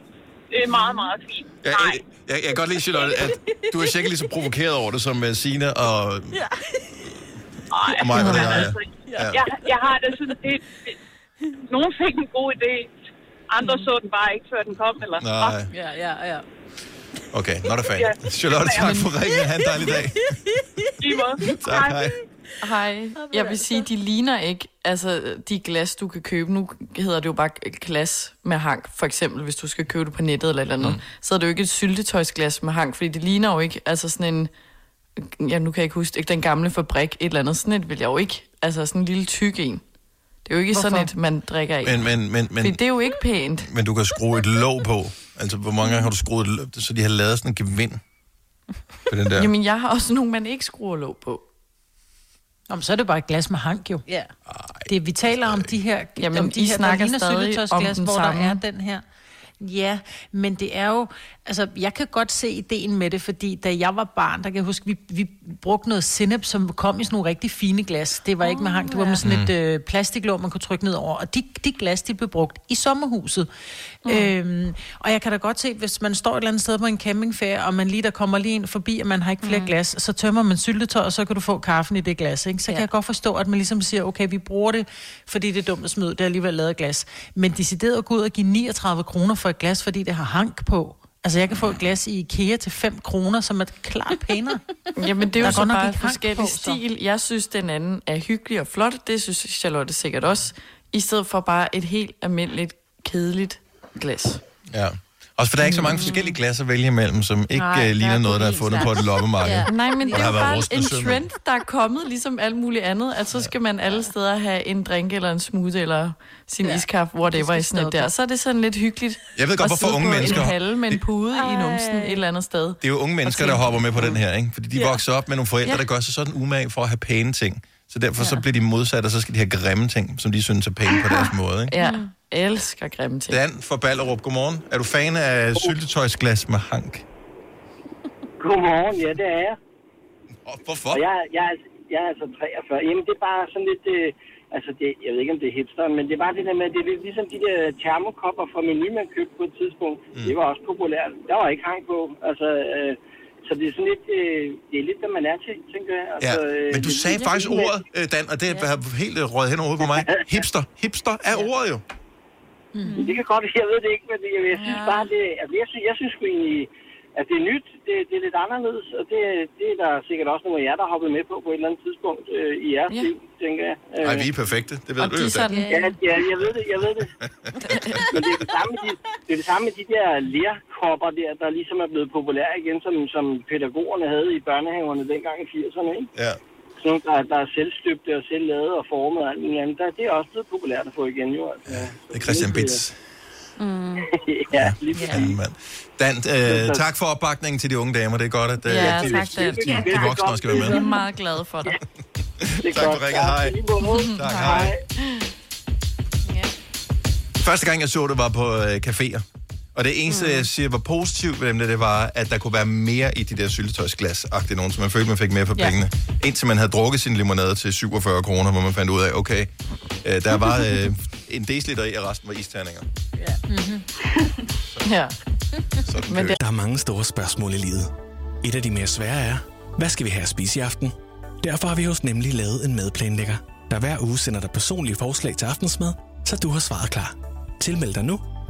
Det er meget, meget fint. Jeg, jeg, jeg, jeg kan godt lide, Charlotte, at du er sikkert lige så provokeret over det, som uh, Signe og, Ja. og mig, Men er. altså, Ja. jeg, jeg har det sådan, det, det, nogen fik en god idé, andre så den bare ikke, før den kom, eller? Nej. Ja, ja, ja. Okay, not a fan. Ja. Charlotte, tak for ringen. Ha' en dejlig dag. I måde. Tak, hej. Hej. Jeg vil sige, de ligner ikke, altså de glas, du kan købe. Nu hedder det jo bare glas med hank, for eksempel, hvis du skal købe det på nettet eller et eller andet. Mm. Så er det jo ikke et syltetøjsglas med hank, fordi det ligner jo ikke, altså sådan en, ja, nu kan jeg ikke huske, ikke den gamle fabrik, et eller andet. Sådan et vil jeg jo ikke, altså sådan en lille tyk en. Det er jo ikke Hvorfor? sådan et, man drikker af. Men, men, men, Fordi men, det er jo ikke pænt. men du kan skrue et låg på. Altså, hvor mange gange har du skruet et låg, så de har lavet sådan en gevind på den der? Jamen, jeg har også nogle, man ikke skruer låg på. Om så er det bare et glas med hank jo. Ja. Det, vi taler om de her, Jamen, om de I her, snakker der ligner stadig syltetøjsglas, om den hvor der samme. er den her. Ja, men det er jo... Altså, jeg kan godt se ideen med det, fordi da jeg var barn, der kan jeg huske, vi, vi brugte noget sinep, som kom i sådan nogle rigtig fine glas. Det var ikke med hank, det var med sådan et øh, plastiklåg, man kunne trykke ned over. Og de, de glas, de blev brugt i sommerhuset. Mm. Øhm, og jeg kan da godt se, hvis man står et eller andet sted på en campingferie, og man lige der kommer lige ind forbi, og man har ikke flere mm. glas, så tømmer man syltetøj, og så kan du få kaffen i det glas. Ikke? Så ja. kan jeg godt forstå, at man ligesom siger, okay, vi bruger det, fordi det er dumt at smide, det er alligevel lavet glas. Men decideret at gå ud og give 39 kroner for et glas, fordi det har hank på. Altså, jeg kan få et glas i IKEA til 5 kroner, som er klart pænere. Jamen, det er Der jo så bare forskellig på, så. stil. Jeg synes, den anden er hyggelig og flot. Det synes Charlotte sikkert også. I stedet for bare et helt almindeligt, kedeligt glas. Ja. Også for der er ikke så mange forskellige glas at vælge imellem, som ikke Nej, der ligner er noget, der er fundet på et loppemarked. Ja. Nej, men det der er jo bare en trend, der er kommet, ligesom alt muligt andet, at så skal man alle steder have en drink eller en smoothie eller sin ja. iskaffe, whatever, i sådan et der. Så er det sådan lidt hyggeligt. Jeg ved godt, at hvorfor sidde unge på mennesker- en halle med en pude i numsen et eller andet sted. Det er jo unge mennesker, der hopper med på den her, ikke? Fordi de Ja. vokser op med nogle forældre, Ja. der gør sig sådan umage for at have pæne ting. Så derfor så bliver de modsat, og så skal de have grimme ting, som de synes er pæne på deres måde, ikke? Ja, elsker grimme ting. Dan fra Ballerup, godmorgen. Er du fan af syltetøjsglas med hank? Godmorgen, ja, det er jeg. Og hvorfor? Og jeg, jeg, er- jeg er altså 43. Jamen, det er bare sådan lidt... Øh, altså, det, jeg ved ikke, om det er hipster, men det er bare det der med, det er ligesom de der termokopper fra menu, man købte på et tidspunkt. Mm. Det var også populært. Der var ikke hang på. Altså, øh, så det er sådan lidt... Øh, det er lidt, hvad man er til, tænker jeg. Ja, Altså, øh, men du er sagde lidt faktisk ordet, øh, Dan, og det har helt øh, røget hen over på mig. Hipster. Hipster er ordet jo. Mm. Det kan godt, jeg ved det ikke, men det, jeg, jeg synes ja. bare, det, altså, jeg, synes, jeg synes sgu egentlig, at det er nyt, det, det er lidt anderledes, og det, det er der sikkert også nogle af jer, der har hoppet med på på et eller andet tidspunkt øh, i jeres Ja. liv, tænker jeg. Øh, Nej, vi er perfekte. Det ved og du de jo, Dan. sådan, ja, ja, jeg ved det, jeg ved det. Men det er det samme med de, det er det samme med de der lærkopper der, der ligesom er blevet populære igen, som, som pædagogerne havde i børnehaverne dengang i 80'erne, ikke? Ja. Sådan nogle, der, der er selvstøbte og selv lavet og formet og alt muligt andet. Der, det er også blevet populært at få igen, jo. Altså. Det er Christian Bitz. Mm. ja, lige Ja. mand. Dan, øh, tak for opbakningen til de unge damer. Det er godt, at øh, Ja, de, tak, Dan. de, de voksne også skal være Vi er med. meget glade for dig. Tak for ringet. Hej. Tak, hej. Første gang, jeg så det, var på øh, caféer. Og det eneste, mm. jeg siger var positivt ved dem, det var, at der kunne være mere i de der syltetøjsglas-agtige nogen, så man følte, man fik mere for Ja. pengene. Indtil man havde drukket sin limonade til 47 kroner, hvor man fandt ud af, okay, øh, der var øh, en deciliter i, og resten var isterninger. Mm-hmm. Ja. Men det... Der er mange store spørgsmål i livet. Et af de mere svære er, hvad skal vi have at spise i aften? Derfor har vi hos Nemlig lavet en madplanlægger, der hver uge sender dig personlige forslag til aftensmad, så du har svaret klar. Tilmeld dig nu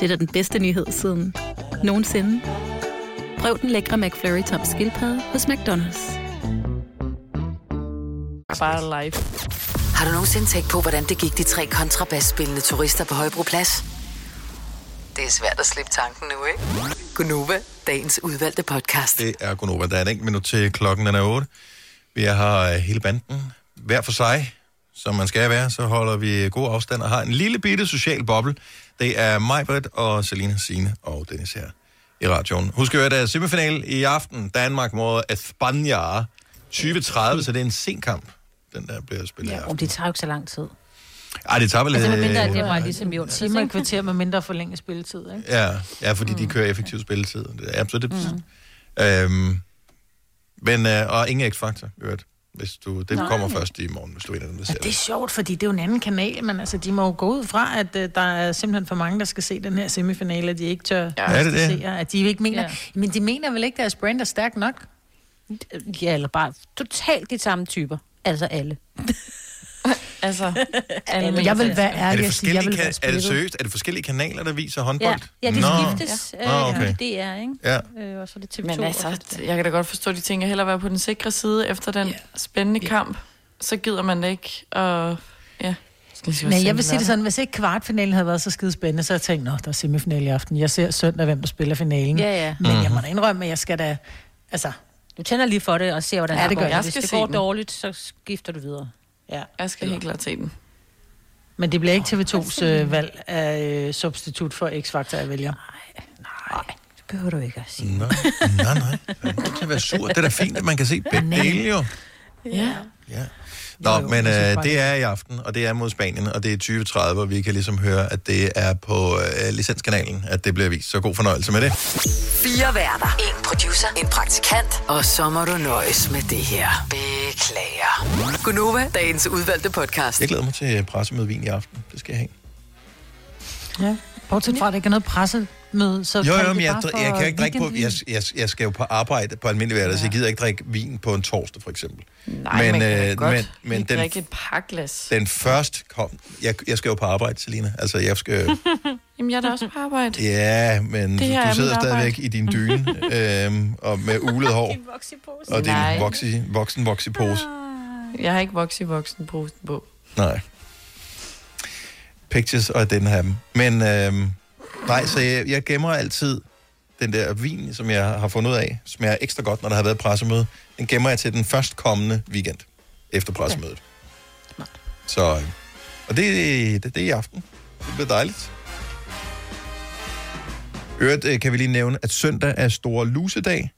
Det er da den bedste nyhed siden nogensinde. Prøv den lækre McFlurry tom skildpadde hos McDonald's. Bare live. Har du nogensinde tænkt på, hvordan det gik de tre kontrabasspillende turister på Højbroplads? Det er svært at slippe tanken nu, ikke? Gunova, dagens udvalgte podcast. Det er Gunova. Der er et enkelt minut til klokken den er 8. Vi har øh, hele banden hver for sig, som man skal være. Så holder vi god afstand og har en lille bitte social boble. Det er mig, Britt og Selina Sine og Dennis her i radioen. Husk at der er semifinal i aften. Danmark mod Espanja 2030, så det er en sen kamp, den der bliver spillet ja. Ja, og det tager jo ikke så lang tid. Ej, det tager vel... Altså, med mindre, at øh, det er bare ligesom i onsdags, Timer og kvarter med mindre forlænget spilletid, ikke? Ja, ja fordi mm. de kører effektiv spilletid. Det er absolut det. Mm. Øhm, men, øh, og ingen X-Factor, i øvrigt. Hvis du, det Nej. kommer først i morgen, hvis du vinder den, der ser Det er sjovt, fordi det er jo en anden kanal, men altså, de må jo gå ud fra, at uh, der er simpelthen for mange, der skal se den her semifinale, at de ikke tør Ja, er det det? se, at de ikke mener... Ja. Men de mener vel ikke, at deres brand er stærk nok? Ja, eller bare totalt de samme typer. Altså alle. altså, alle jeg vil være Er ærlig det, og sige, jeg forskellige, vil være er det seriøst? Er det forskellige kanaler, der viser håndbold? Ja, ja de Nå. skiftes. Nå, okay. Det er, ikke? Ja. Øh, og så er det TV2. Men altså, så- jeg kan da godt forstå, at de tænker hellere være på den sikre side efter den yeah. spændende yeah. kamp. Så gider man det ikke. Og, ja. Men jeg vil sige det sådan, hvis ikke kvartfinalen havde været så skide spændende, så havde jeg tænkt, nå, der er semifinale i aften. Jeg ser søndag, hvem der spiller finalen. Ja, ja. Men jeg må Mhm. da indrømme, at jeg skal da... Altså, Du tænder lige for det og ser, hvordan Ja, det går. jeg. Hvis det går dårligt, så skifter du videre. Ja. Jeg skal helt klart se den. Men det bliver ikke TV2's øh, valg af øh, substitut for X-Factor, jeg vælger. Det behøver du ikke at sige. Nå, nej, nej. Man kan være sur. Det er da fint, at man kan se begge dele, jo. Ja. Ja. Nå, Jo, jo, men øh, det er i aften, og det er mod Spanien, og det er 2030, og vi kan ligesom høre, at det er på øh, licenskanalen, at det bliver vist. Så god fornøjelse med det. Fire værter. En producer. En praktikant. Og så må du nøjes med det her. Beklager. Gunova, dagens udvalgte podcast. Jeg glæder mig til pressemøde vin i aften. Det skal jeg have. Ja. Bortset fra, at der ikke er noget pressemøde, så Jo, jo, men jeg, for jeg kan ikke drikke på... Jeg, jeg, jeg skal jo på arbejde på almindelig hverdag, ja. så jeg gider ikke drikke vin på en torsdag, for eksempel. Nej, men, man øh, godt men, men den, drikke et par glas. den første kom... Jeg, jeg skal jo på arbejde, Selina. Altså, jeg skal... Jamen, jeg er da også på arbejde. Ja, men du sidder stadigvæk arbejde. i din dyne, øhm, og med ulet hår, og din voksi, voksen voksipose. Jeg har ikke vokset i voksen posten på. Nej. Pictures og den her. Men øhm, nej, så jeg, jeg gemmer altid den der vin, som jeg har fundet ud af, smager ekstra godt, når der har været pressemøde. Den gemmer jeg til den førstkommende weekend efter pressemødet. Så, øh, og det, det, det er i aften. Det bliver dejligt. Øvrigt øh, kan vi lige nævne, at søndag er store lusedag.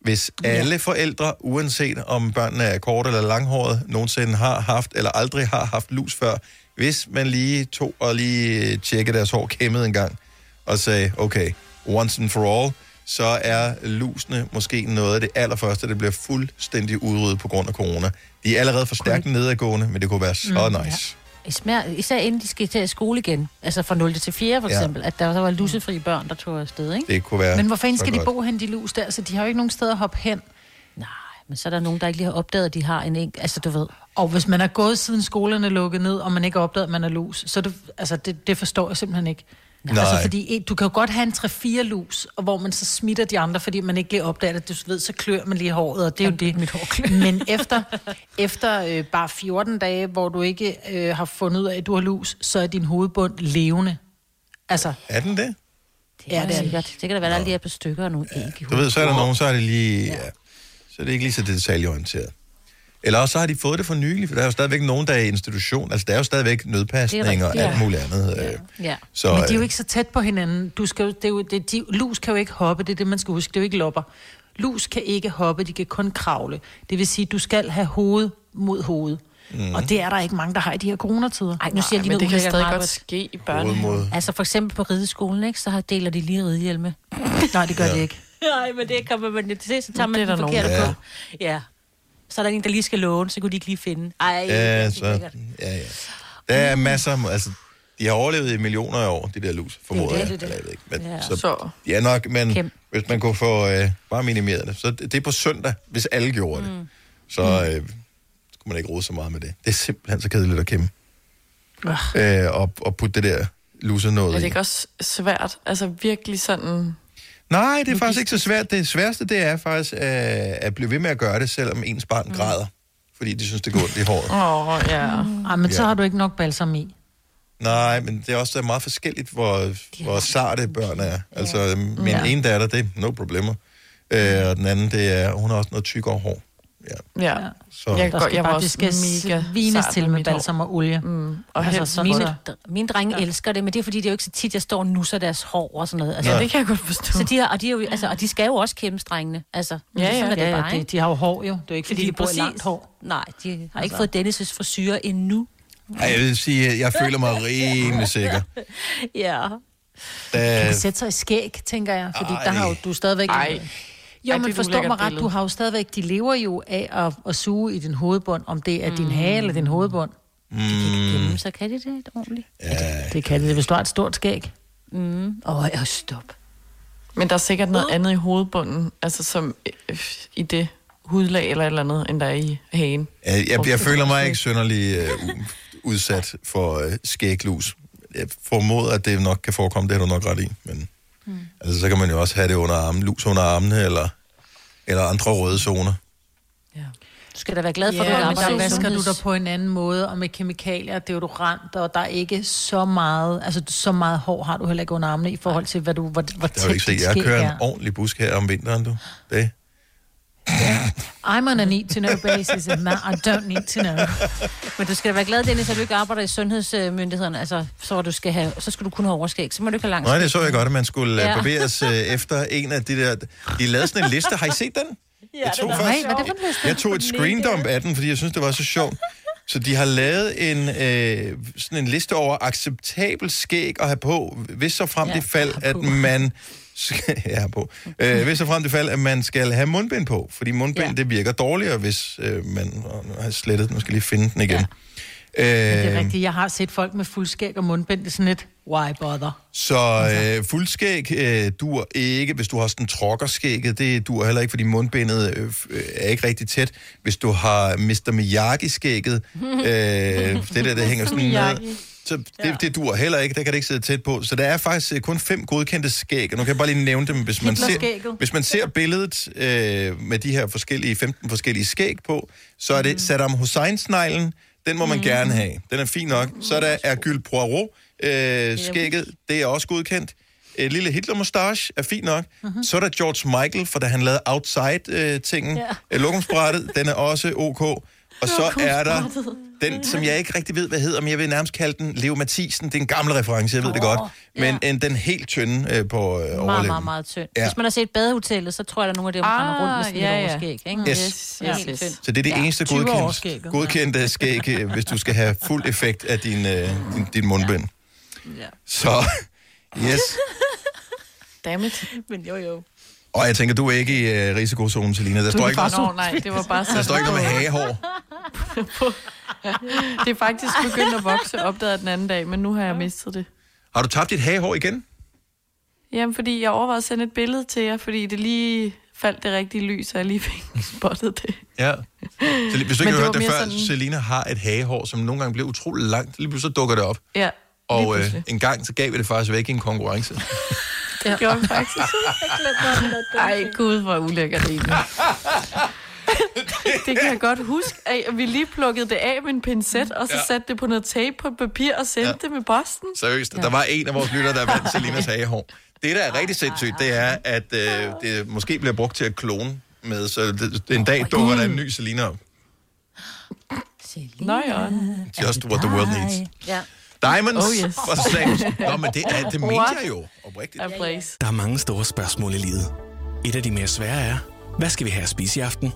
Hvis alle forældre, uanset om børnene er kort eller langhåret, nogensinde har haft eller aldrig har haft lus før, hvis man lige tog og lige tjekkede deres hår kæmmet en gang, og sagde, okay, once and for all, så er lusene måske noget af det allerførste, der bliver fuldstændig udryddet på grund af corona. De er allerede for stærkt nedadgående, men det kunne være så Mm, nice. Især, især inden de skal til skole igen, altså fra 0 til 4 for Ja. eksempel, at der, der var lusefri børn, der tog afsted, ikke? Det kunne være Men hvor fanden skal de godt. bo hen, de lus der? Så de har jo ikke nogen steder at hoppe hen. Men så er der nogen, der ikke lige har opdaget, at de har en enkelt, altså du ved. Og hvis man er gået siden skolerne er lukket ned, og man ikke har opdaget, at man er lus, så det, altså det, det forstår jeg simpelthen ikke. Nej. Altså fordi en- du kan jo godt have en 3-4 lus, og hvor man så smitter de andre, fordi man ikke lige opdager det. Du ved, så klør man lige håret, og det er jo det. Mit hår klør. Men efter, efter øh, bare 14 dage, hvor du ikke øh, har fundet ud af, at du har lus, så er din hovedbund levende. Altså, Er den det? Det er Ja, det er sikkert. Det kan da være, der lige er på stykker og nogle æg i Du ved, så er der hovedet. nogen, så er det lige... Ja. Så er det ikke lige så detaljeorienteret. Eller også så har de fået det for nylig, for der er jo stadigvæk nogen, der er i institution. Altså, der er jo stadigvæk nødpasning og alt ja. muligt andet. Ja. Ja. Så, Men de er jo øh, ikke så tæt på hinanden. Du skal jo, det er jo, det, de, lus kan jo ikke hoppe, det er det, man skal huske. Det er jo ikke lopper. Lus kan ikke hoppe, de kan kun kravle. Det vil sige, du skal have hoved mod hoved. Mm. Og det er der ikke mange, der har i de her coronatider. Ej, nu siger lige men det kan stadig godt ske i Hovedmod. Altså for eksempel på rideskolen, ikke, så har- deler de lige ridehjelme. Nej, det gør Ja. de ikke. Nej, men det kommer man det til, så tager man Det der forkerte nogen. på. Ja. Så er der en, der lige skal låne, så kunne de ikke lige finde. Ej, det Ja, er så, lækkert. ja, ja. Der er masser af, altså, de har overlevet i millioner af år, de der lus, formoder det, jeg. det er det. Eller jeg ved ikke, men, Ja. så, er nok, men Kæm. hvis man kunne få øh, bare minimeret det, så det, det er på søndag, hvis alle gjorde det, Mm. så øh, skulle man ikke rode så meget med det. Det er simpelthen så kedeligt at kæmpe. Øh, og, og putte det der lusse Er noget det i. ikke også svært? Altså virkelig sådan... Nej, det er faktisk ikke så svært. Det sværeste, det er faktisk øh, at blive ved med at gøre det, selvom ens barn græder. Fordi de synes, det går ondt i håret. Åh, oh, ja. Ej, men så Ja. har du ikke nok balsam i. Nej, men det er også meget forskelligt, hvor, hvor sarte børn er. Altså, min Ja. ene datter, det er no problemer. Øh, og den anden, det er, hun har også noget tykkere hår. Ja. Ja. Så, Jeg, Der går, skal jeg var bare, også det skal mega svines sart til med balsam og olie. Mm. Og Altså, sådan mine, så- Mine, drenge ja. elsker det, men det er fordi, det er jo ikke så tit, jeg står og nusser deres hår og sådan noget. Altså, ja, det kan jeg godt forstå. Så de, har, og, de er jo, altså, og de skal jo også kæmpe strengene. Altså, Ja, ja. sådan er det Ja, bare, ja, de, de har jo hår jo. Det er jo ikke, fordi Lige de bor langt hår. Nej, de har altså. ikke fået Dennis' frisyrer endnu. Ej, jeg vil sige, jeg føler mig rimelig sikker. Ja. De Da, kan sætte sig i skæg, tænker jeg. Fordi Ej. der har jo du stadigvæk... Ej. Jo, Ej, det men forstå mig ret, billede. du har jo stadigvæk, de lever jo af at, at suge i din hovedbund, om det er din hage eller din hovedbund. mm, Jamen, så kan de det ordentligt. ja, Det kan det, hvis du har et stort skæg. Mm. Åh, oh, stop. Men der er sikkert noget andet i hovedbunden, altså som øh, i det hudlag eller et eller andet, end der er i hagen. jeg, jeg, jeg føler mig ikke synderlig øh, udsat for øh, skæglus. Jeg formoder, at det nok kan forekomme, det har du nok ret i. Men mm. altså, så kan man jo også have det under armen, lus under armene, eller, eller andre røde zoner. Du skal da være glad for, at Ja, du men arbejder der vasker du dig på en anden måde, og med kemikalier, deodorant, og der er ikke så meget, altså så meget hår har du heller ikke under armene, i forhold til, hvad du, hvor, hvor Det du tæt dit Jeg kører en ordentlig busk her om vinteren, du. Det. I'm on a need to know basis, and I don't need to know. Men du skal da være glad, Dennis, at du ikke arbejder i sundhedsmyndighederne. Altså, så, du skal have, så skal du kun have overskæg. Så må du ikke have langt Nej, det så jeg godt, at man skulle ja. Ja. barberes øh, efter en af de der... De lavede sådan en liste. Har I set den? Ja, Jeg tog det var først- Nej, det for? Jeg tog et screendump af den, fordi jeg synes, det var så sjovt. Så de har lavet en, øh, sådan en liste over acceptabel skæg at have på, hvis så frem Ja, det fald, at man... skal- Ja, på. Øh, hvis så frem det fald, at man skal have mundbind på. Fordi mundbind, ja. det virker dårligere, hvis øh, man og har jeg slettet den. Nu skal jeg lige finde den igen. Ja. Det er Øh, rigtigt. Jeg har set folk med fuldskæg og mundbind. Det er sådan lidt, why bother? Så øh, fuldskæg øh, dur ikke, hvis du har sådan trokkerskægget, det dur heller ikke, fordi mundbindet øh, øh, er ikke rigtig tæt. Hvis du har Mr. Miyagi-skægget, øh, det der, der hænger sådan ned. Så det, det dur heller ikke, der kan det ikke sidde tæt på. Så der er faktisk øh, kun fem godkendte skæg, og nu kan jeg bare lige nævne dem, hvis man ser, hvis man ser billedet øh, med de her forskellige, 15 forskellige skæg på, så er det Saddam Hussein-sneglen, den må man mm. gerne have. Den er fin nok. Så er der Hercule Poirot, øh, skægget, det er også godkendt. Et lille Hitler-mustache er fint nok. Mm-hmm. Så er der George Michael, for da han lavede Outside-tingen. Ja. Øh, Lokumsbrættet, den er også ok. Og så er der den, som jeg ikke rigtig ved, hvad hedder, men jeg vil nærmest kalde den Leo Mathisen. Det er en gammel reference, jeg ved oh, det godt. Men en, den helt tynde øh, på øh, Meget, overlæben. meget, meget tynd. Ja. Hvis man har set badehotellet, så tror jeg, der er nogle af dem, der Ah, render rundt med sådan ja, et ja. overskæg. Ikke? Yes. Yes, Ja, yes. Så det er det Ja. eneste 20 godkendt, årsskægget. godkendte skæg, øh, hvis du skal have fuld effekt af din, øh, din, din mundbind. Ja. Så, yes. Dammit. Men jo, jo. Og jeg tænker, du er ikke i øh, risikozonen, Selina. Der står ikke, Nå, noget, nej, det var bare der sådan. står ikke noget med hagehår. Det er faktisk begyndt at vokse, opdagede jeg den anden dag, men nu har jeg mistet det. Har du tabt dit hagehår igen? Jamen, fordi jeg overvejede at sende et billede til jer, fordi det lige faldt det rigtige lys, og jeg lige fik spottet det. Ja. Så, hvis du ikke har det hørt det før, sådan- Selina har et hagehår, som nogle gange bliver utrolig langt. Lige pludselig så dukker det op. Ja, lige Og øh, en gang, så gav vi det faktisk væk i en konkurrence. Det gjorde vi faktisk. Ej, gud, hvor ulækkert det egentlig. det kan jeg godt huske, at vi lige plukkede det af med en pincet, og så Ja. satte det på noget tape på papir og sendte Ja. det med posten. Seriøst, ja. der var en af vores lyttere, der vandt Selinas hagehår. Det, der er rigtig sindssygt, det er, at øh, det måske bliver brugt til at klone med, så det, en dag dukker der en ny Selina op. Nå ja. Just what the world needs. Ja. Diamonds Oh, yes. for sex. Nå, men det, er, det mente jeg jo. Oprigtigt. Der er mange store spørgsmål i livet. Et af de mere svære er, hvad skal vi have at spise i aften?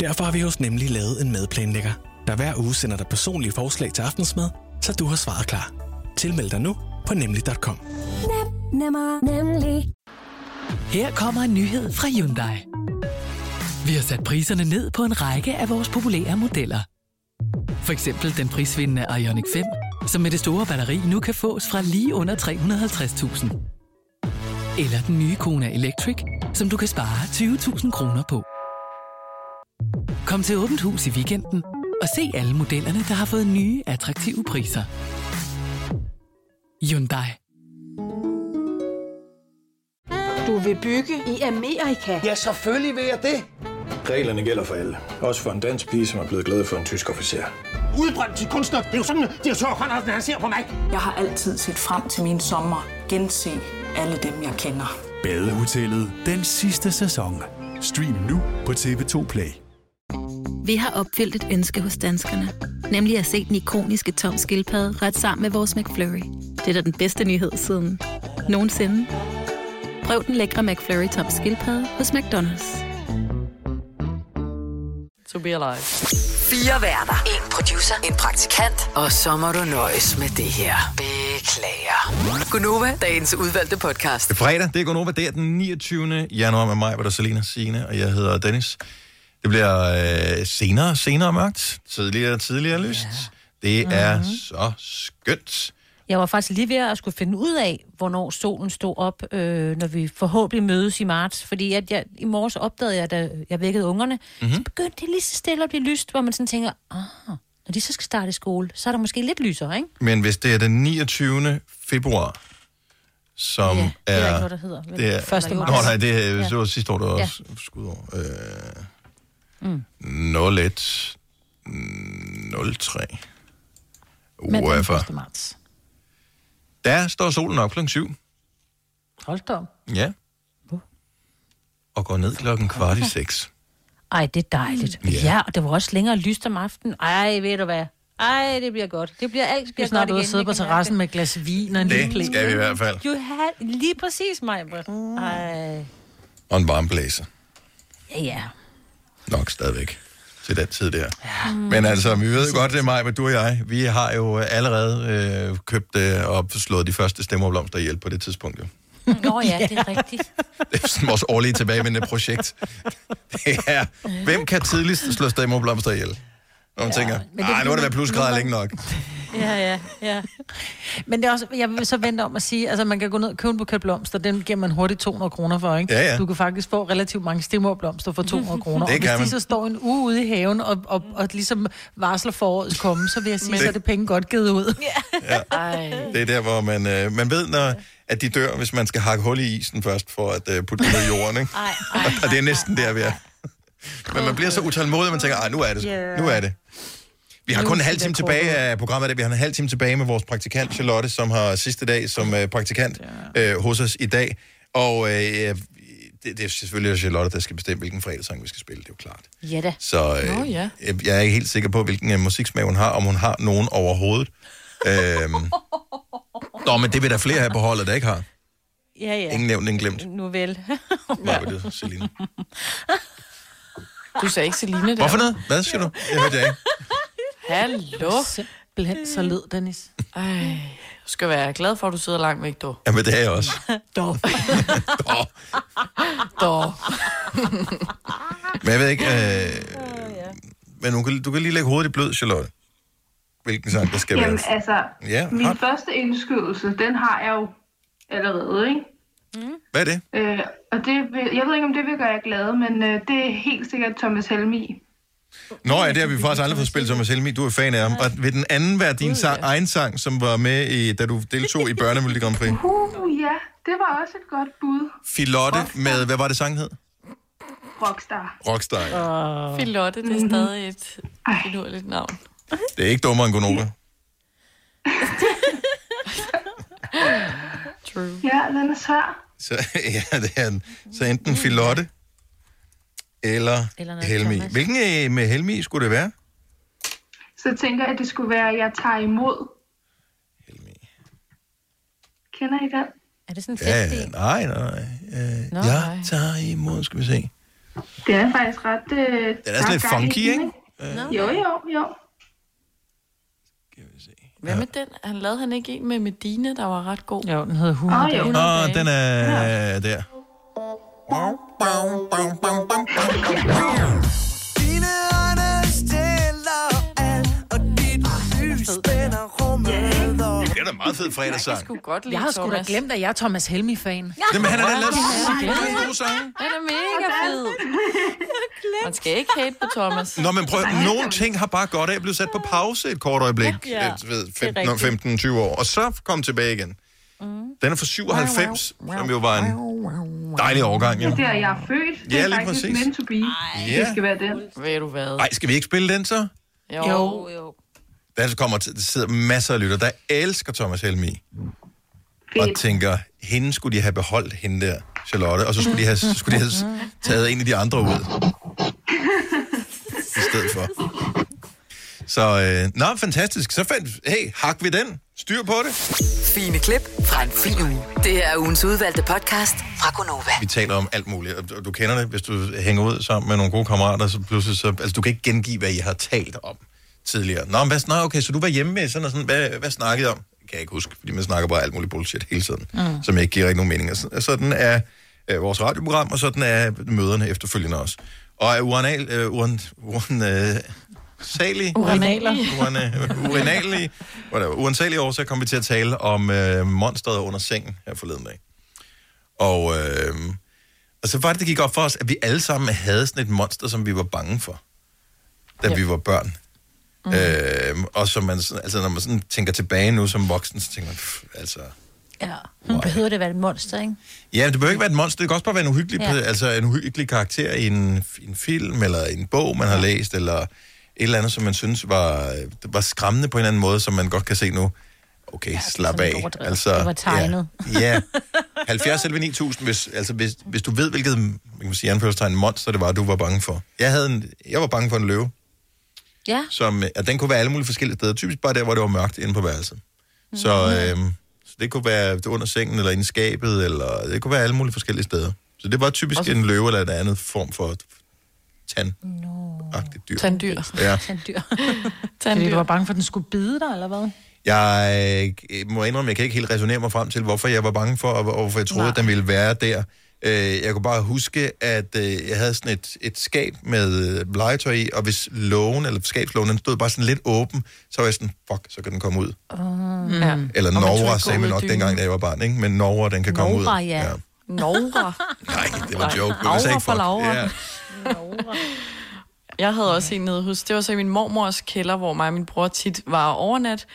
Derfor har vi hos Nemlig lavet en madplanlægger, der hver uge sender dig personlige forslag til aftensmad, så du har svaret klar. Tilmeld dig nu på nemlig.com. Nemmer, nemlig. Her kommer en nyhed fra Hyundai. Vi har sat priserne ned på en række af vores populære modeller. For eksempel den prisvindende Ioniq 5, som med det store batteri nu kan fås fra lige under 350.000. Eller den nye Kona Electric, som du kan spare 20.000 kroner på. Kom til Åbent Hus i weekenden og se alle modellerne, der har fået nye, attraktive priser. Hyundai. Du vil bygge i Amerika? Ja, selvfølgelig vil jeg det. Reglerne gælder for alle. Også for en dansk pige, som er blevet glad for en tysk officer. Udbrændt til kunstner. Det er jo sådan, direktør Conradsen, han ser på mig. Jeg har altid set frem til min sommer. Gense alle dem, jeg kender. Badehotellet den sidste sæson. Stream nu på TV2 Play. Vi har opfyldt et ønske hos danskerne. Nemlig at se den ikoniske tom skildpadde ret sammen med vores McFlurry. Det er da den bedste nyhed siden nogensinde. Prøv den lækre McFlurry tom skildpadde hos McDonald's. To be alive. Fire værter. En producer. En praktikant. Og så må du nøjes med det her. Beklager. Gunova, dagens udvalgte podcast. Det er fredag, det er Gonova, det er den 29. januar med mig, hvor der er Selina Signe, og jeg hedder Dennis. Det bliver øh, senere, senere mørkt, tidligere, tidligere lyst. Ja. Det er Mhm. så skønt. Jeg var faktisk lige ved at skulle finde ud af, hvornår solen stod op, øh, når vi forhåbentlig mødes i marts. Fordi at jeg, i morges opdagede jeg, da jeg vækkede ungerne, mm-hmm. så begyndte det lige så stille at blive lyst, hvor man sådan tænker, ah, når de så skal starte i skole, så er der måske lidt lysere, ikke? Men hvis det er den 29. februar, som Ja, er... det er ikke noget, der hedder, vel? Det er, Første Nå, marts. nej, det, er- det var sidste år, var Ja. også skudår. Øh, Mm. 01 03 Men den UEFA. 1. marts. Der står solen op klokken 7. Hold da op. Ja. Og går ned klokken kvart i 6. Ej, det er dejligt. Ja. Ja. ja, og det var også længere lyst om aftenen. Ej, ved du hvad? Ej, det bliver godt. Det bliver alt Vi bliver er snart godt igen. sidde på terrassen med et glas vin og en lille Det skal vi i hvert fald. You had, lige præcis mig, Britt. Ej. Og en varm blæser. Ja, ja. Nok stadigvæk til den tid der. Ja. Men altså, vi ved godt, det er mig, men du og jeg, vi har jo allerede øh, købt øh, og slået de første stemmerblomster ihjel på det tidspunkt. Jo. Nå ja, det er rigtigt. Det er sådan vores årlige tilbagevendende projekt. Det er, hvem kan tidligst slå stemmerblomster ihjel? Når man ja, tænker, er nej, nu har det været plusgrader længe nok. Ja, ja, ja. Men det er også, jeg vil så vente om at sige, altså man kan gå ned og købe en buket blomster, den giver man hurtigt 200 kroner for, ikke? Ja, ja. Du kan faktisk få relativt mange stemmerblomster for 200 kroner. Det og kan hvis de man. så står en uge ude i haven og, og, og ligesom varsler forårets komme, så vil jeg sige, Men- så er det penge godt givet ud. Ja. Det er der, hvor man, øh, man ved, når, at de dør, hvis man skal hakke hul i isen først, for at øh, putte dem ned i jorden. Ikke? Ej, Og, og det er næsten der, vi er. Men man bliver så utålmodig, at man tænker, "Ej, nu er det. Ja. Nu er det. Vi har kun en halv det time tilbage af programmet. Vi har en halv time tilbage med vores praktikant Charlotte, som har sidste dag som øh, praktikant øh, hos os i dag. Og øh, det, det er selvfølgelig Charlotte, der skal bestemme, hvilken fredagssang vi skal spille. Det er jo klart. Ja da. Så øh, Nå, ja. jeg- jeg er ikke helt sikker på, hvilken øh, musiksmag hun har, om hun har nogen overhovedet. øhm. Nå, men det vil der flere her på holdet, der ikke har. Ja, ja. Ingen nævnt, ingen glemt. Nu vel. Hvad var det, Celine? Du sagde ikke Celine der. Hvorfor noget? Hvad siger du? Jeg hørte jeg ikke. Hallo? Simpelthen så led, Dennis. Ej, du skal være glad for, at du sidder langt væk, du. Jamen, det er jeg også. Dog. Dog. Men jeg ved ikke... Øh... Men du kan, du kan lige lægge hovedet i blød, Charlotte. Hvilken sang, der skal Jamen være. altså, Ja, min har- første indskydelse, den har jeg jo allerede, ikke? Hvad er det? Øh, og det vil, jeg ved ikke, om det vil gøre jer glade, men øh, det er helt sikkert Thomas Helmi. Nå ja, det har vi faktisk aldrig fået spillet som Helmi. Du er fan af ham. Og vil den anden være din sang, egen sang, som var med, i, da du deltog i Børnemelodi Grand Prix? Uh, ja, det var også et godt bud. Filotte med, hvad var det sang hed? Rockstar. Rockstar. Uh. Filotte, det er stadig et finurligt navn. Det er ikke dummere end Gunova. True. Ja, den er svær. Så, ja, det er en, så enten Filotte eller, Eller Helmi. Thomas. Hvilken øh, med Helmi skulle det være? Så tænker jeg, at det skulle være, at jeg tager imod. Kender I den? Er det sådan en Ja, fest ja, nej, nej. Øh, Nå, jeg nej. tager imod, skal vi se. Det er faktisk ret... Øh, Den er sådan lidt funky, ikke? Jo, jo, jo. Hvad med den? Han lavede han ikke en med Medina, der var ret god? Jo, den hedder 100 dage. Åh, den er der. Dine øjne stiller alt, og dit lys spænder rummet. Det er da en meget fed fredagssang. godt Jeg har sgu da glemt, at jeg er Thomas Helmi-fan. Jamen, han har da lavet Ja. en god sang. Den er mega fed. Man skal ikke hate på Thomas. Nå, men prøv, nogle ting har bare godt af at blive sat på pause et kort øjeblik. Ja. Ja. Ved, Det er 15, rigtigt. 15 20 år, og så kom tilbage igen. Mm. Den er fra 97, som jo var en dejlig overgang. Det Ja. er der, jeg er født. Det Ja, er lige præcis. meant to be. Ja. Det skal være den. Ved du hvad? Ej, skal vi ikke spille den så? Jo. jo. jo. Der kommer til, der sidder masser af lytter, der elsker Thomas Helmi. Og tænker, hende skulle de have beholdt, hende der, Charlotte, og så skulle de have, så skulle de have taget en af de andre ud. I stedet for. Så, øh, nå, fantastisk. Så fandt, hey, hak vi den. Styr på det. Fine klip fra en fin uge. Det er ugens udvalgte podcast fra Gonova. Vi taler om alt muligt, og du- kender det, hvis du hænger ud sammen med nogle gode kammerater, så pludselig så, altså du kan ikke gengive, hvad I har talt om tidligere. Nå, men hvad, nå, okay, så du var hjemme med sådan og sådan, hvad, hvad snakkede I om? Kan jeg ikke huske, fordi man snakker bare alt muligt bullshit hele tiden, Mm. som ikke giver rigtig nogen mening. Og så- Sådan er øh, vores radioprogram, og sådan er møderne efterfølgende også. Og er urinal, øh, urin, urin, øh, salig, Urinaler. Urin, urinallige, whatever, uansagelige årsager kom vi til at tale om øh, monsteret under sengen her forleden dag. Og, øh, og så var det, det gik op for os, at vi alle sammen havde sådan et monster, som vi var bange for, da Ja. vi var børn. Mm. Øh, og som man, altså, når man sådan tænker tilbage nu som voksen, så tænker man, pff, altså... Ja. Hun behøver det være et monster, ikke? Ja, det behøver ikke være et monster, det kan også bare være en uhyggelig, Ja. ja. altså en uhyggelig karakter i en, en film, eller en bog, man har læst, eller et eller andet, som man synes var, var skræmmende på en eller anden måde, som man godt kan se nu. Okay, ja, slap af. Altså, Det var tegnet. Ja, ja. 70 eller 9000, hvis, altså, hvis, hvis du ved, hvilket man kan sige, anførselstegn, monster det var, du var bange for. Jeg, havde en, jeg var bange for en løve, Ja. som, at den kunne være alle mulige forskellige steder. Typisk bare der, hvor det var mørkt inde på værelset. Så, øhm, så det kunne være under sengen, eller inde i skabet, eller det kunne være alle mulige forskellige steder. Så det var typisk Også- en løve, eller en anden form for tand. dyr. Tanddyr. Ja. Tanddyr. Fordi du var bange for, at den skulle bide dig, eller hvad? Jeg må indrømme, jeg kan ikke helt resonere mig frem til, hvorfor jeg var bange for, og hvorfor jeg troede, Nej. at den ville være der. Øh, Jeg kunne bare huske, at øh, jeg havde sådan et, et skab med øh, legetøj i, og hvis lågen, eller skabslågen, den stod bare sådan lidt åben, så var jeg sådan, fuck, så kan den komme ud. Uh, Ja. Eller Norra, ikke sagde man nok dynen. dengang, da jeg var barn, ikke? Men Norra, den kan komme ud. Nora, ja. Nora. Nej, det var en joke. Aura jeg sagde ikke for. Laura. Ja. Jeg havde også en nede hos, det var så i min mormors kælder, hvor mig og min bror tit var overnat,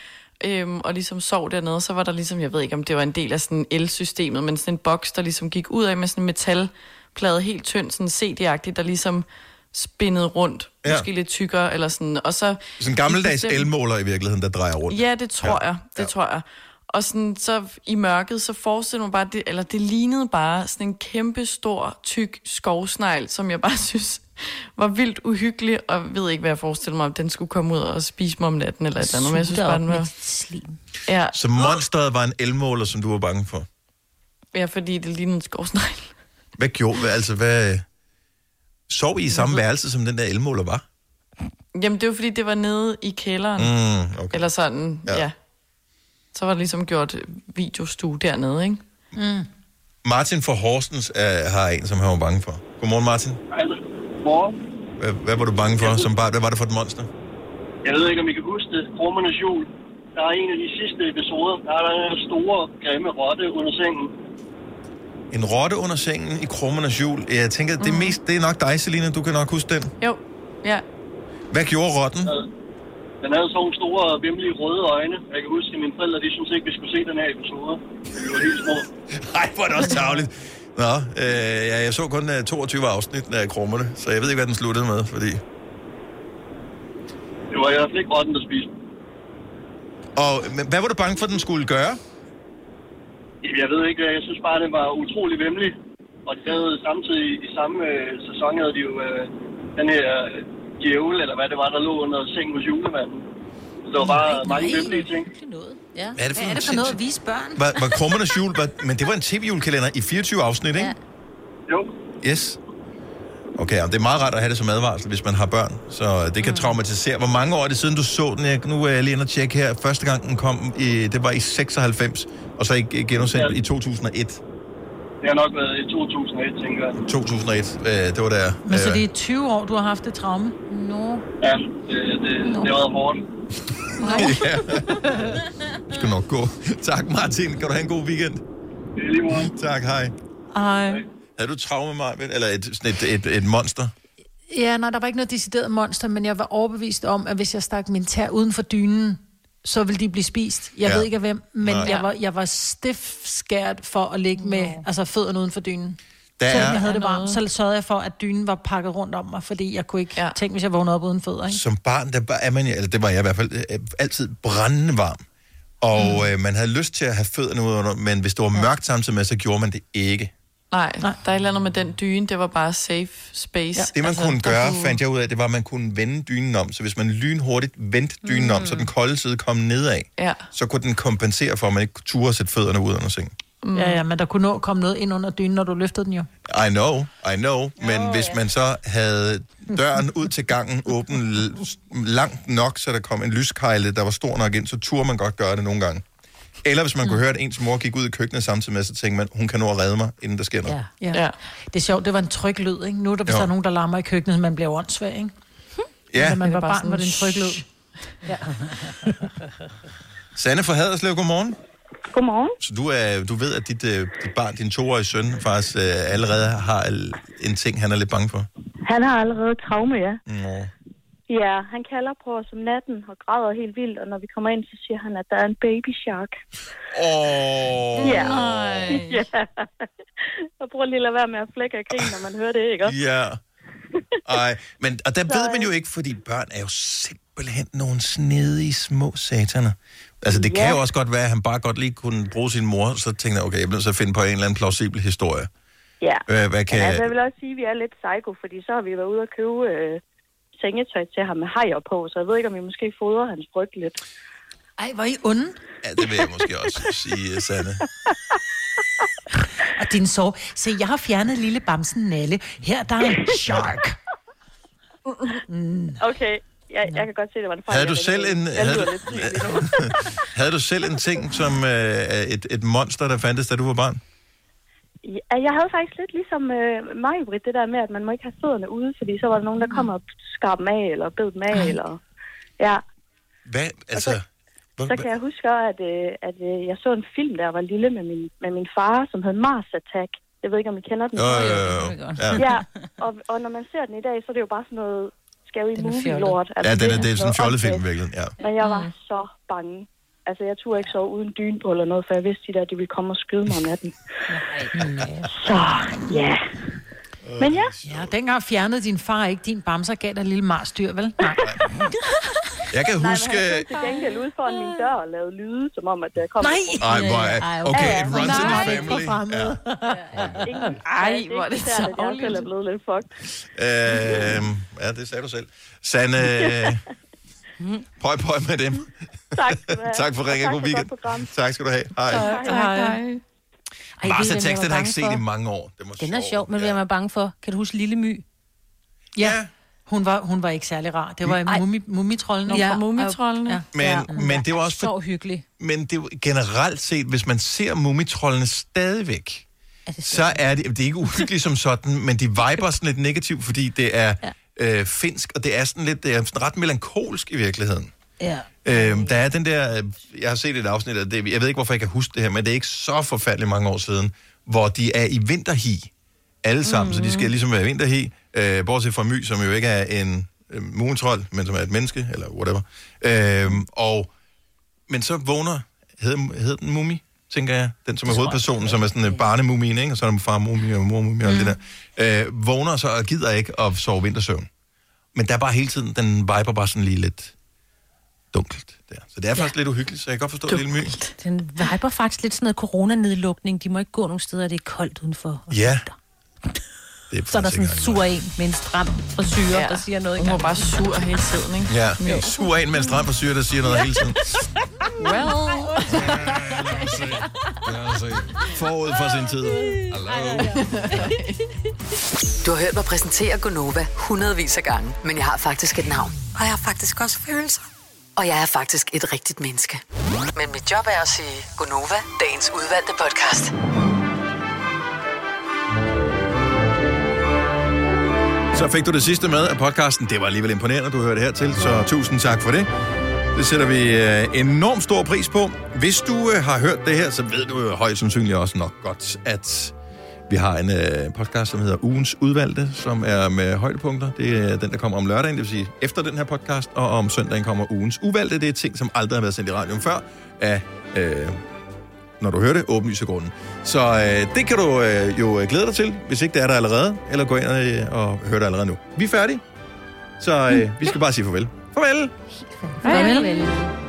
øhm, og ligesom sov dernede. Så var der ligesom, jeg ved ikke, om det var en del af sådan elsystemet, men sådan en boks, der ligesom gik ud af med sådan en metalplade helt tynd, sådan CD-agtigt, der ligesom spinnede rundt, Ja. måske lidt tykkere, eller sådan, og så... Sådan en gammeldags elmåler i virkeligheden, der drejer rundt. Ja, det tror ja. jeg. Det ja. tror jeg. Og sådan, så i mørket, så forestillede man bare, det, eller det lignede bare sådan en kæmpe stor, tyk skovsnegl, som jeg bare synes var vildt uhyggelig, og jeg ved ikke, hvad jeg forestillede mig, om den skulle komme ud og spise mig om natten, eller et eller andet, men jeg synes bare, den var... slim. Ja, Så monsteret var en elmåler, som du var bange for. ja, fordi det lignede en skovsnegl. Hvad gjorde, hvad, altså hvad... Sov I i samme værelse, som den der elmåler var? Jamen, det var fordi, det var nede i kælderen. Mm, okay. Eller sådan, ja. ja. Så var der ligesom gjort videostue dernede, ikke? Mm. Martin fra Horsens er, har en, som han var bange for. Godmorgen, Martin. Morgen. Hvad, hvad var du bange for som barn? Hvad var det for et monster? Jeg ved ikke, om I kan huske det. Krummernes jul. Der er en af de sidste episoder. Der er der en store, grimme rotte under sengen. En rotte under sengen i krummernes jul. Jeg tænker, det er, mest, det er nok dig, Selina. Du kan nok huske den. Jo, ja. Hvad gjorde rotten? Den havde sådan nogle store, vimmelige røde øjne. Jeg kan huske, at mine forældre, de synes ikke, vi skulle se den her episode. Vi var helt små. Nej, hvor er det også tavligt. Nå, øh, ja, jeg så kun uh, 22 afsnit af krummerne, så jeg ved ikke, hvad den sluttede med, fordi... Det var i hvert fald ikke rotten, der spiste. Og men, hvad var du bange for, den skulle gøre? Jeg ved ikke, jeg synes bare, den var utrolig vemmelig. Og de havde samtidig i samme øh, sæson, havde de jo øh, den her øh, djævel, eller hvad det var, der lå under sengen hos julemanden. Så det var bare mange hyggelige ting. Ja. Hvad er det for Hvad er det for noget at vise børn? Var, var Krummernes jul, var, men det var en tv-julekalender i 24 afsnit, ikke? Jo. Yes. Okay, og det er meget rart at have det som advarsel, hvis man har børn, så det kan traumatisere. Hvor mange år er det siden, du så den? Jeg, nu er jeg lige inde og tjekke her. Første gang den kom, i, det var i 96, og så i genudsendt i 2001. Det har nok været i 2001, tænker jeg. 2001, øh, det var der. Men så øh, det er 20 år, du har haft det traume? Nå. Ja, det, det, det har været hårdt. ja. Det skal nok gå. Tak, Martin. Kan du have en god weekend? Det er lige måde. Tak, hej. Ej. Havde du traume, mig, eller et, sådan et, et, et monster? Ja, nej, der var ikke noget decideret monster, men jeg var overbevist om, at hvis jeg stak min tær uden for dynen, så ville de blive spist. Jeg Ja. ved ikke af hvem, men Nej. jeg var, jeg var stiff skært for at ligge med altså fødderne uden for dynen. Der Selvom er- jeg havde det varmt, så sørgede jeg for, at dynen var pakket rundt om mig, fordi jeg kunne ikke ja. tænke, hvis jeg vågnede op uden fødder. Ikke? Som barn, der er man, jo- eller det var jeg i hvert fald, øh, altid brændende varm. Og Mm. øh, man havde lyst til at have fødderne ud under, men hvis det var mørkt samtidig med, så gjorde man det ikke. Nej, Nej, der er et eller andet med den dyne, det var bare safe space. Det man altså, kunne gøre, fandt jeg ud af, det var, at man kunne vende dynen om. Så hvis man lynhurtigt vendte dynen mm. om, så den kolde side kom nedad, Ja. så kunne den kompensere for, at man ikke turde sætte fødderne ud under sengen. Mm. Ja, ja, men der kunne nå at komme noget ind under dynen, når du løftede den jo. I know, I know. Men oh, hvis man så havde døren ud til gangen åben langt nok, så der kom en lyskejle, der var stor nok ind, så turde man godt gøre det nogle gange. Eller hvis man mm. kunne høre, at ens mor gik ud i køkkenet samtidig med, så tænkte man, hun kan nå at redde mig, inden der sker noget. Ja. ja. Det er sjovt, det var en tryg lyd, ikke? Nu er der, hvis Jo. der er nogen, der larmer i køkkenet, så man bliver åndssvag, ikke? Ja. Når man var bare barn, var det en tryg lyd. Ja. Sanne fra Haderslev, godmorgen. Godmorgen. Så du, er, du ved, at dit, øh, dit barn, din toårige søn, faktisk øh, allerede har al- en ting, han er lidt bange for. Han har allerede traume, ja. Nå. Ja, han kalder på os om natten og græder helt vildt, og når vi kommer ind, så siger han, at der er en baby shark. Åh. Ja. ja. Jeg prøver lige at lade være med at flække af grin, når man hører det, ikke? også? Ja. Ej, men, og der Så, ved man jo øh, ikke, fordi børn er jo simpelthen nogle snedige små sataner. Altså, det ja. kan jo også godt være, at han bare godt lige kunne bruge sin mor, så tænkte jeg, okay, jeg bliver at finde på en eller anden plausibel historie. Ja. Hvad, hvad kan... Men altså, jeg vil også sige, at vi er lidt psycho, fordi så har vi været ude og købe øh, sengetøj til ham med hajer på, så jeg ved ikke, om vi måske fodrer hans bryg lidt. Ej, hvor er I onde. Ja, det vil jeg måske også sige, Sanne. Og din sov. Se, jeg har fjernet lille bamsen Nalle. Her der er en shark. Mm. Okay, jeg, jeg kan godt se, at det var en fejl. Havde du selv en... Havde du, havde du selv en ting som øh, et, et monster, der fandtes, da du var barn? Ja, jeg havde faktisk lidt ligesom øh, mig, Britt, det der med, at man må ikke have fødderne ude, fordi så var der nogen, der kom og skar dem af, eller bed dem af, eller... Ja, Hvad? Altså... så kan jeg huske, at, øh, at øh, jeg så en film, der var lille med min, med min far, som hed Mars Attack. Jeg ved ikke, om I kender den. Jo, jo, jo, jo. Ja. Ja, og, og når man ser den i dag, så er det jo bare sådan noget scary movie-lort. Ja, den er, det er sådan en fjollefilm, åndssvagt. virkelig. Ja. Men jeg var så bange. Altså, jeg turde ikke sove uden dyne på eller noget, for jeg vidste, de der, de ville komme og skyde mig om natten. Så, ja. Men ja. Ja, dengang fjernede din far ikke din bamser, gav dig en lille marsdyr, vel? Nej. Jeg kan Nej, huske... men han stod til gengæld ude foran min dør og lavede lyde, som om, at der kom... Nej! Ej, hvor er... Okay, it runs in the family. Ja. Ej, hvor er det så Jeg selv er blevet lidt fucked. Øh, ja, det sagde du selv. Sanne, øh, pøj, pøj med dem. Tak skal du have. tak for ringen. tak God for weekend. Tak skal du have. Hej. Tak, hej. Ej, jeg var den har jeg ikke set for? i mange år. Det må Den er sjov, men hvad er man bange for? Kan du huske Lille My? Ja. Hun var, hun var ikke særlig rar. Det var mumi, mumitrollene. Nå, fra Mumitroldene. Ja. Men, Ja. men det var også... Så hyggelig. Men det er jo generelt set, hvis man ser mumitrollene stadigvæk, så er det, det er ikke uhyggeligt som sådan, men de viber sådan lidt negativt, fordi det er øh, finsk, og det er sådan lidt, det er sådan ret melankolsk i virkeligheden. Ja. Øhm, der er den der, øh, jeg har set et afsnit af det, jeg ved ikke, hvorfor jeg kan huske det her, men det er ikke så forfærdeligt mange år siden, hvor de er i vinterhi, alle sammen, mm-hmm. så de skal ligesom være i vinterhi, øh, bortset fra My, som jo ikke er en øh, mumitrold, men som er et menneske, eller whatever. Øhm, og, men så vågner, hedder, hedder den Mumi, tænker jeg, den som er hovedpersonen, som er sådan en barnemumien, ikke? og så er der far Mumi og mor Mumi og alt det der, øh, vågner så og gider ikke at sove vintersøvn. Men der er bare hele tiden, den viber bare sådan lige lidt dunkelt der. Så det er faktisk lidt uhyggeligt, så jeg kan godt forstå lille My. Den viber faktisk lidt sådan noget coronanedlukning. De må ikke gå nogen steder, det er koldt udenfor. Ja. Det er Så er der sådan en sur en med en stram frisyre, ja. der siger noget. Hun var bare sur hele tiden, ikke? Ja, en sur en med en stram frisyr, der siger noget hele tiden. Well. Forud for sin tid. Hello. Du har hørt mig præsentere Gonova hundredvis af gange, men jeg har faktisk et navn. Og jeg har faktisk også følelser. Og jeg er faktisk et rigtigt menneske. Men mit job er at sige Gonova, dagens udvalgte podcast. Så fik du det sidste med af podcasten. Det var alligevel imponerende, du hørte hertil, så tusind tak for det. Det sætter vi øh, enormt stor pris på. Hvis du øh, har hørt det her, så ved du jo højst sandsynligt også nok godt, at vi har en øh, podcast, som hedder Ugens Udvalgte, som er med højdepunkter. Det er øh, den, der kommer om lørdagen, det vil sige efter den her podcast, og om søndagen kommer Ugens Udvalgte. Det er ting, som aldrig har været sendt i radioen før, af, øh, når du hører det, åbenlyse grunden. Så øh, det kan du øh, jo glæde dig til, hvis ikke det er der allerede, eller gå ind øh, og høre det allerede nu. Vi er færdige, så øh, vi skal bare sige farvel. Farvel! Farvel.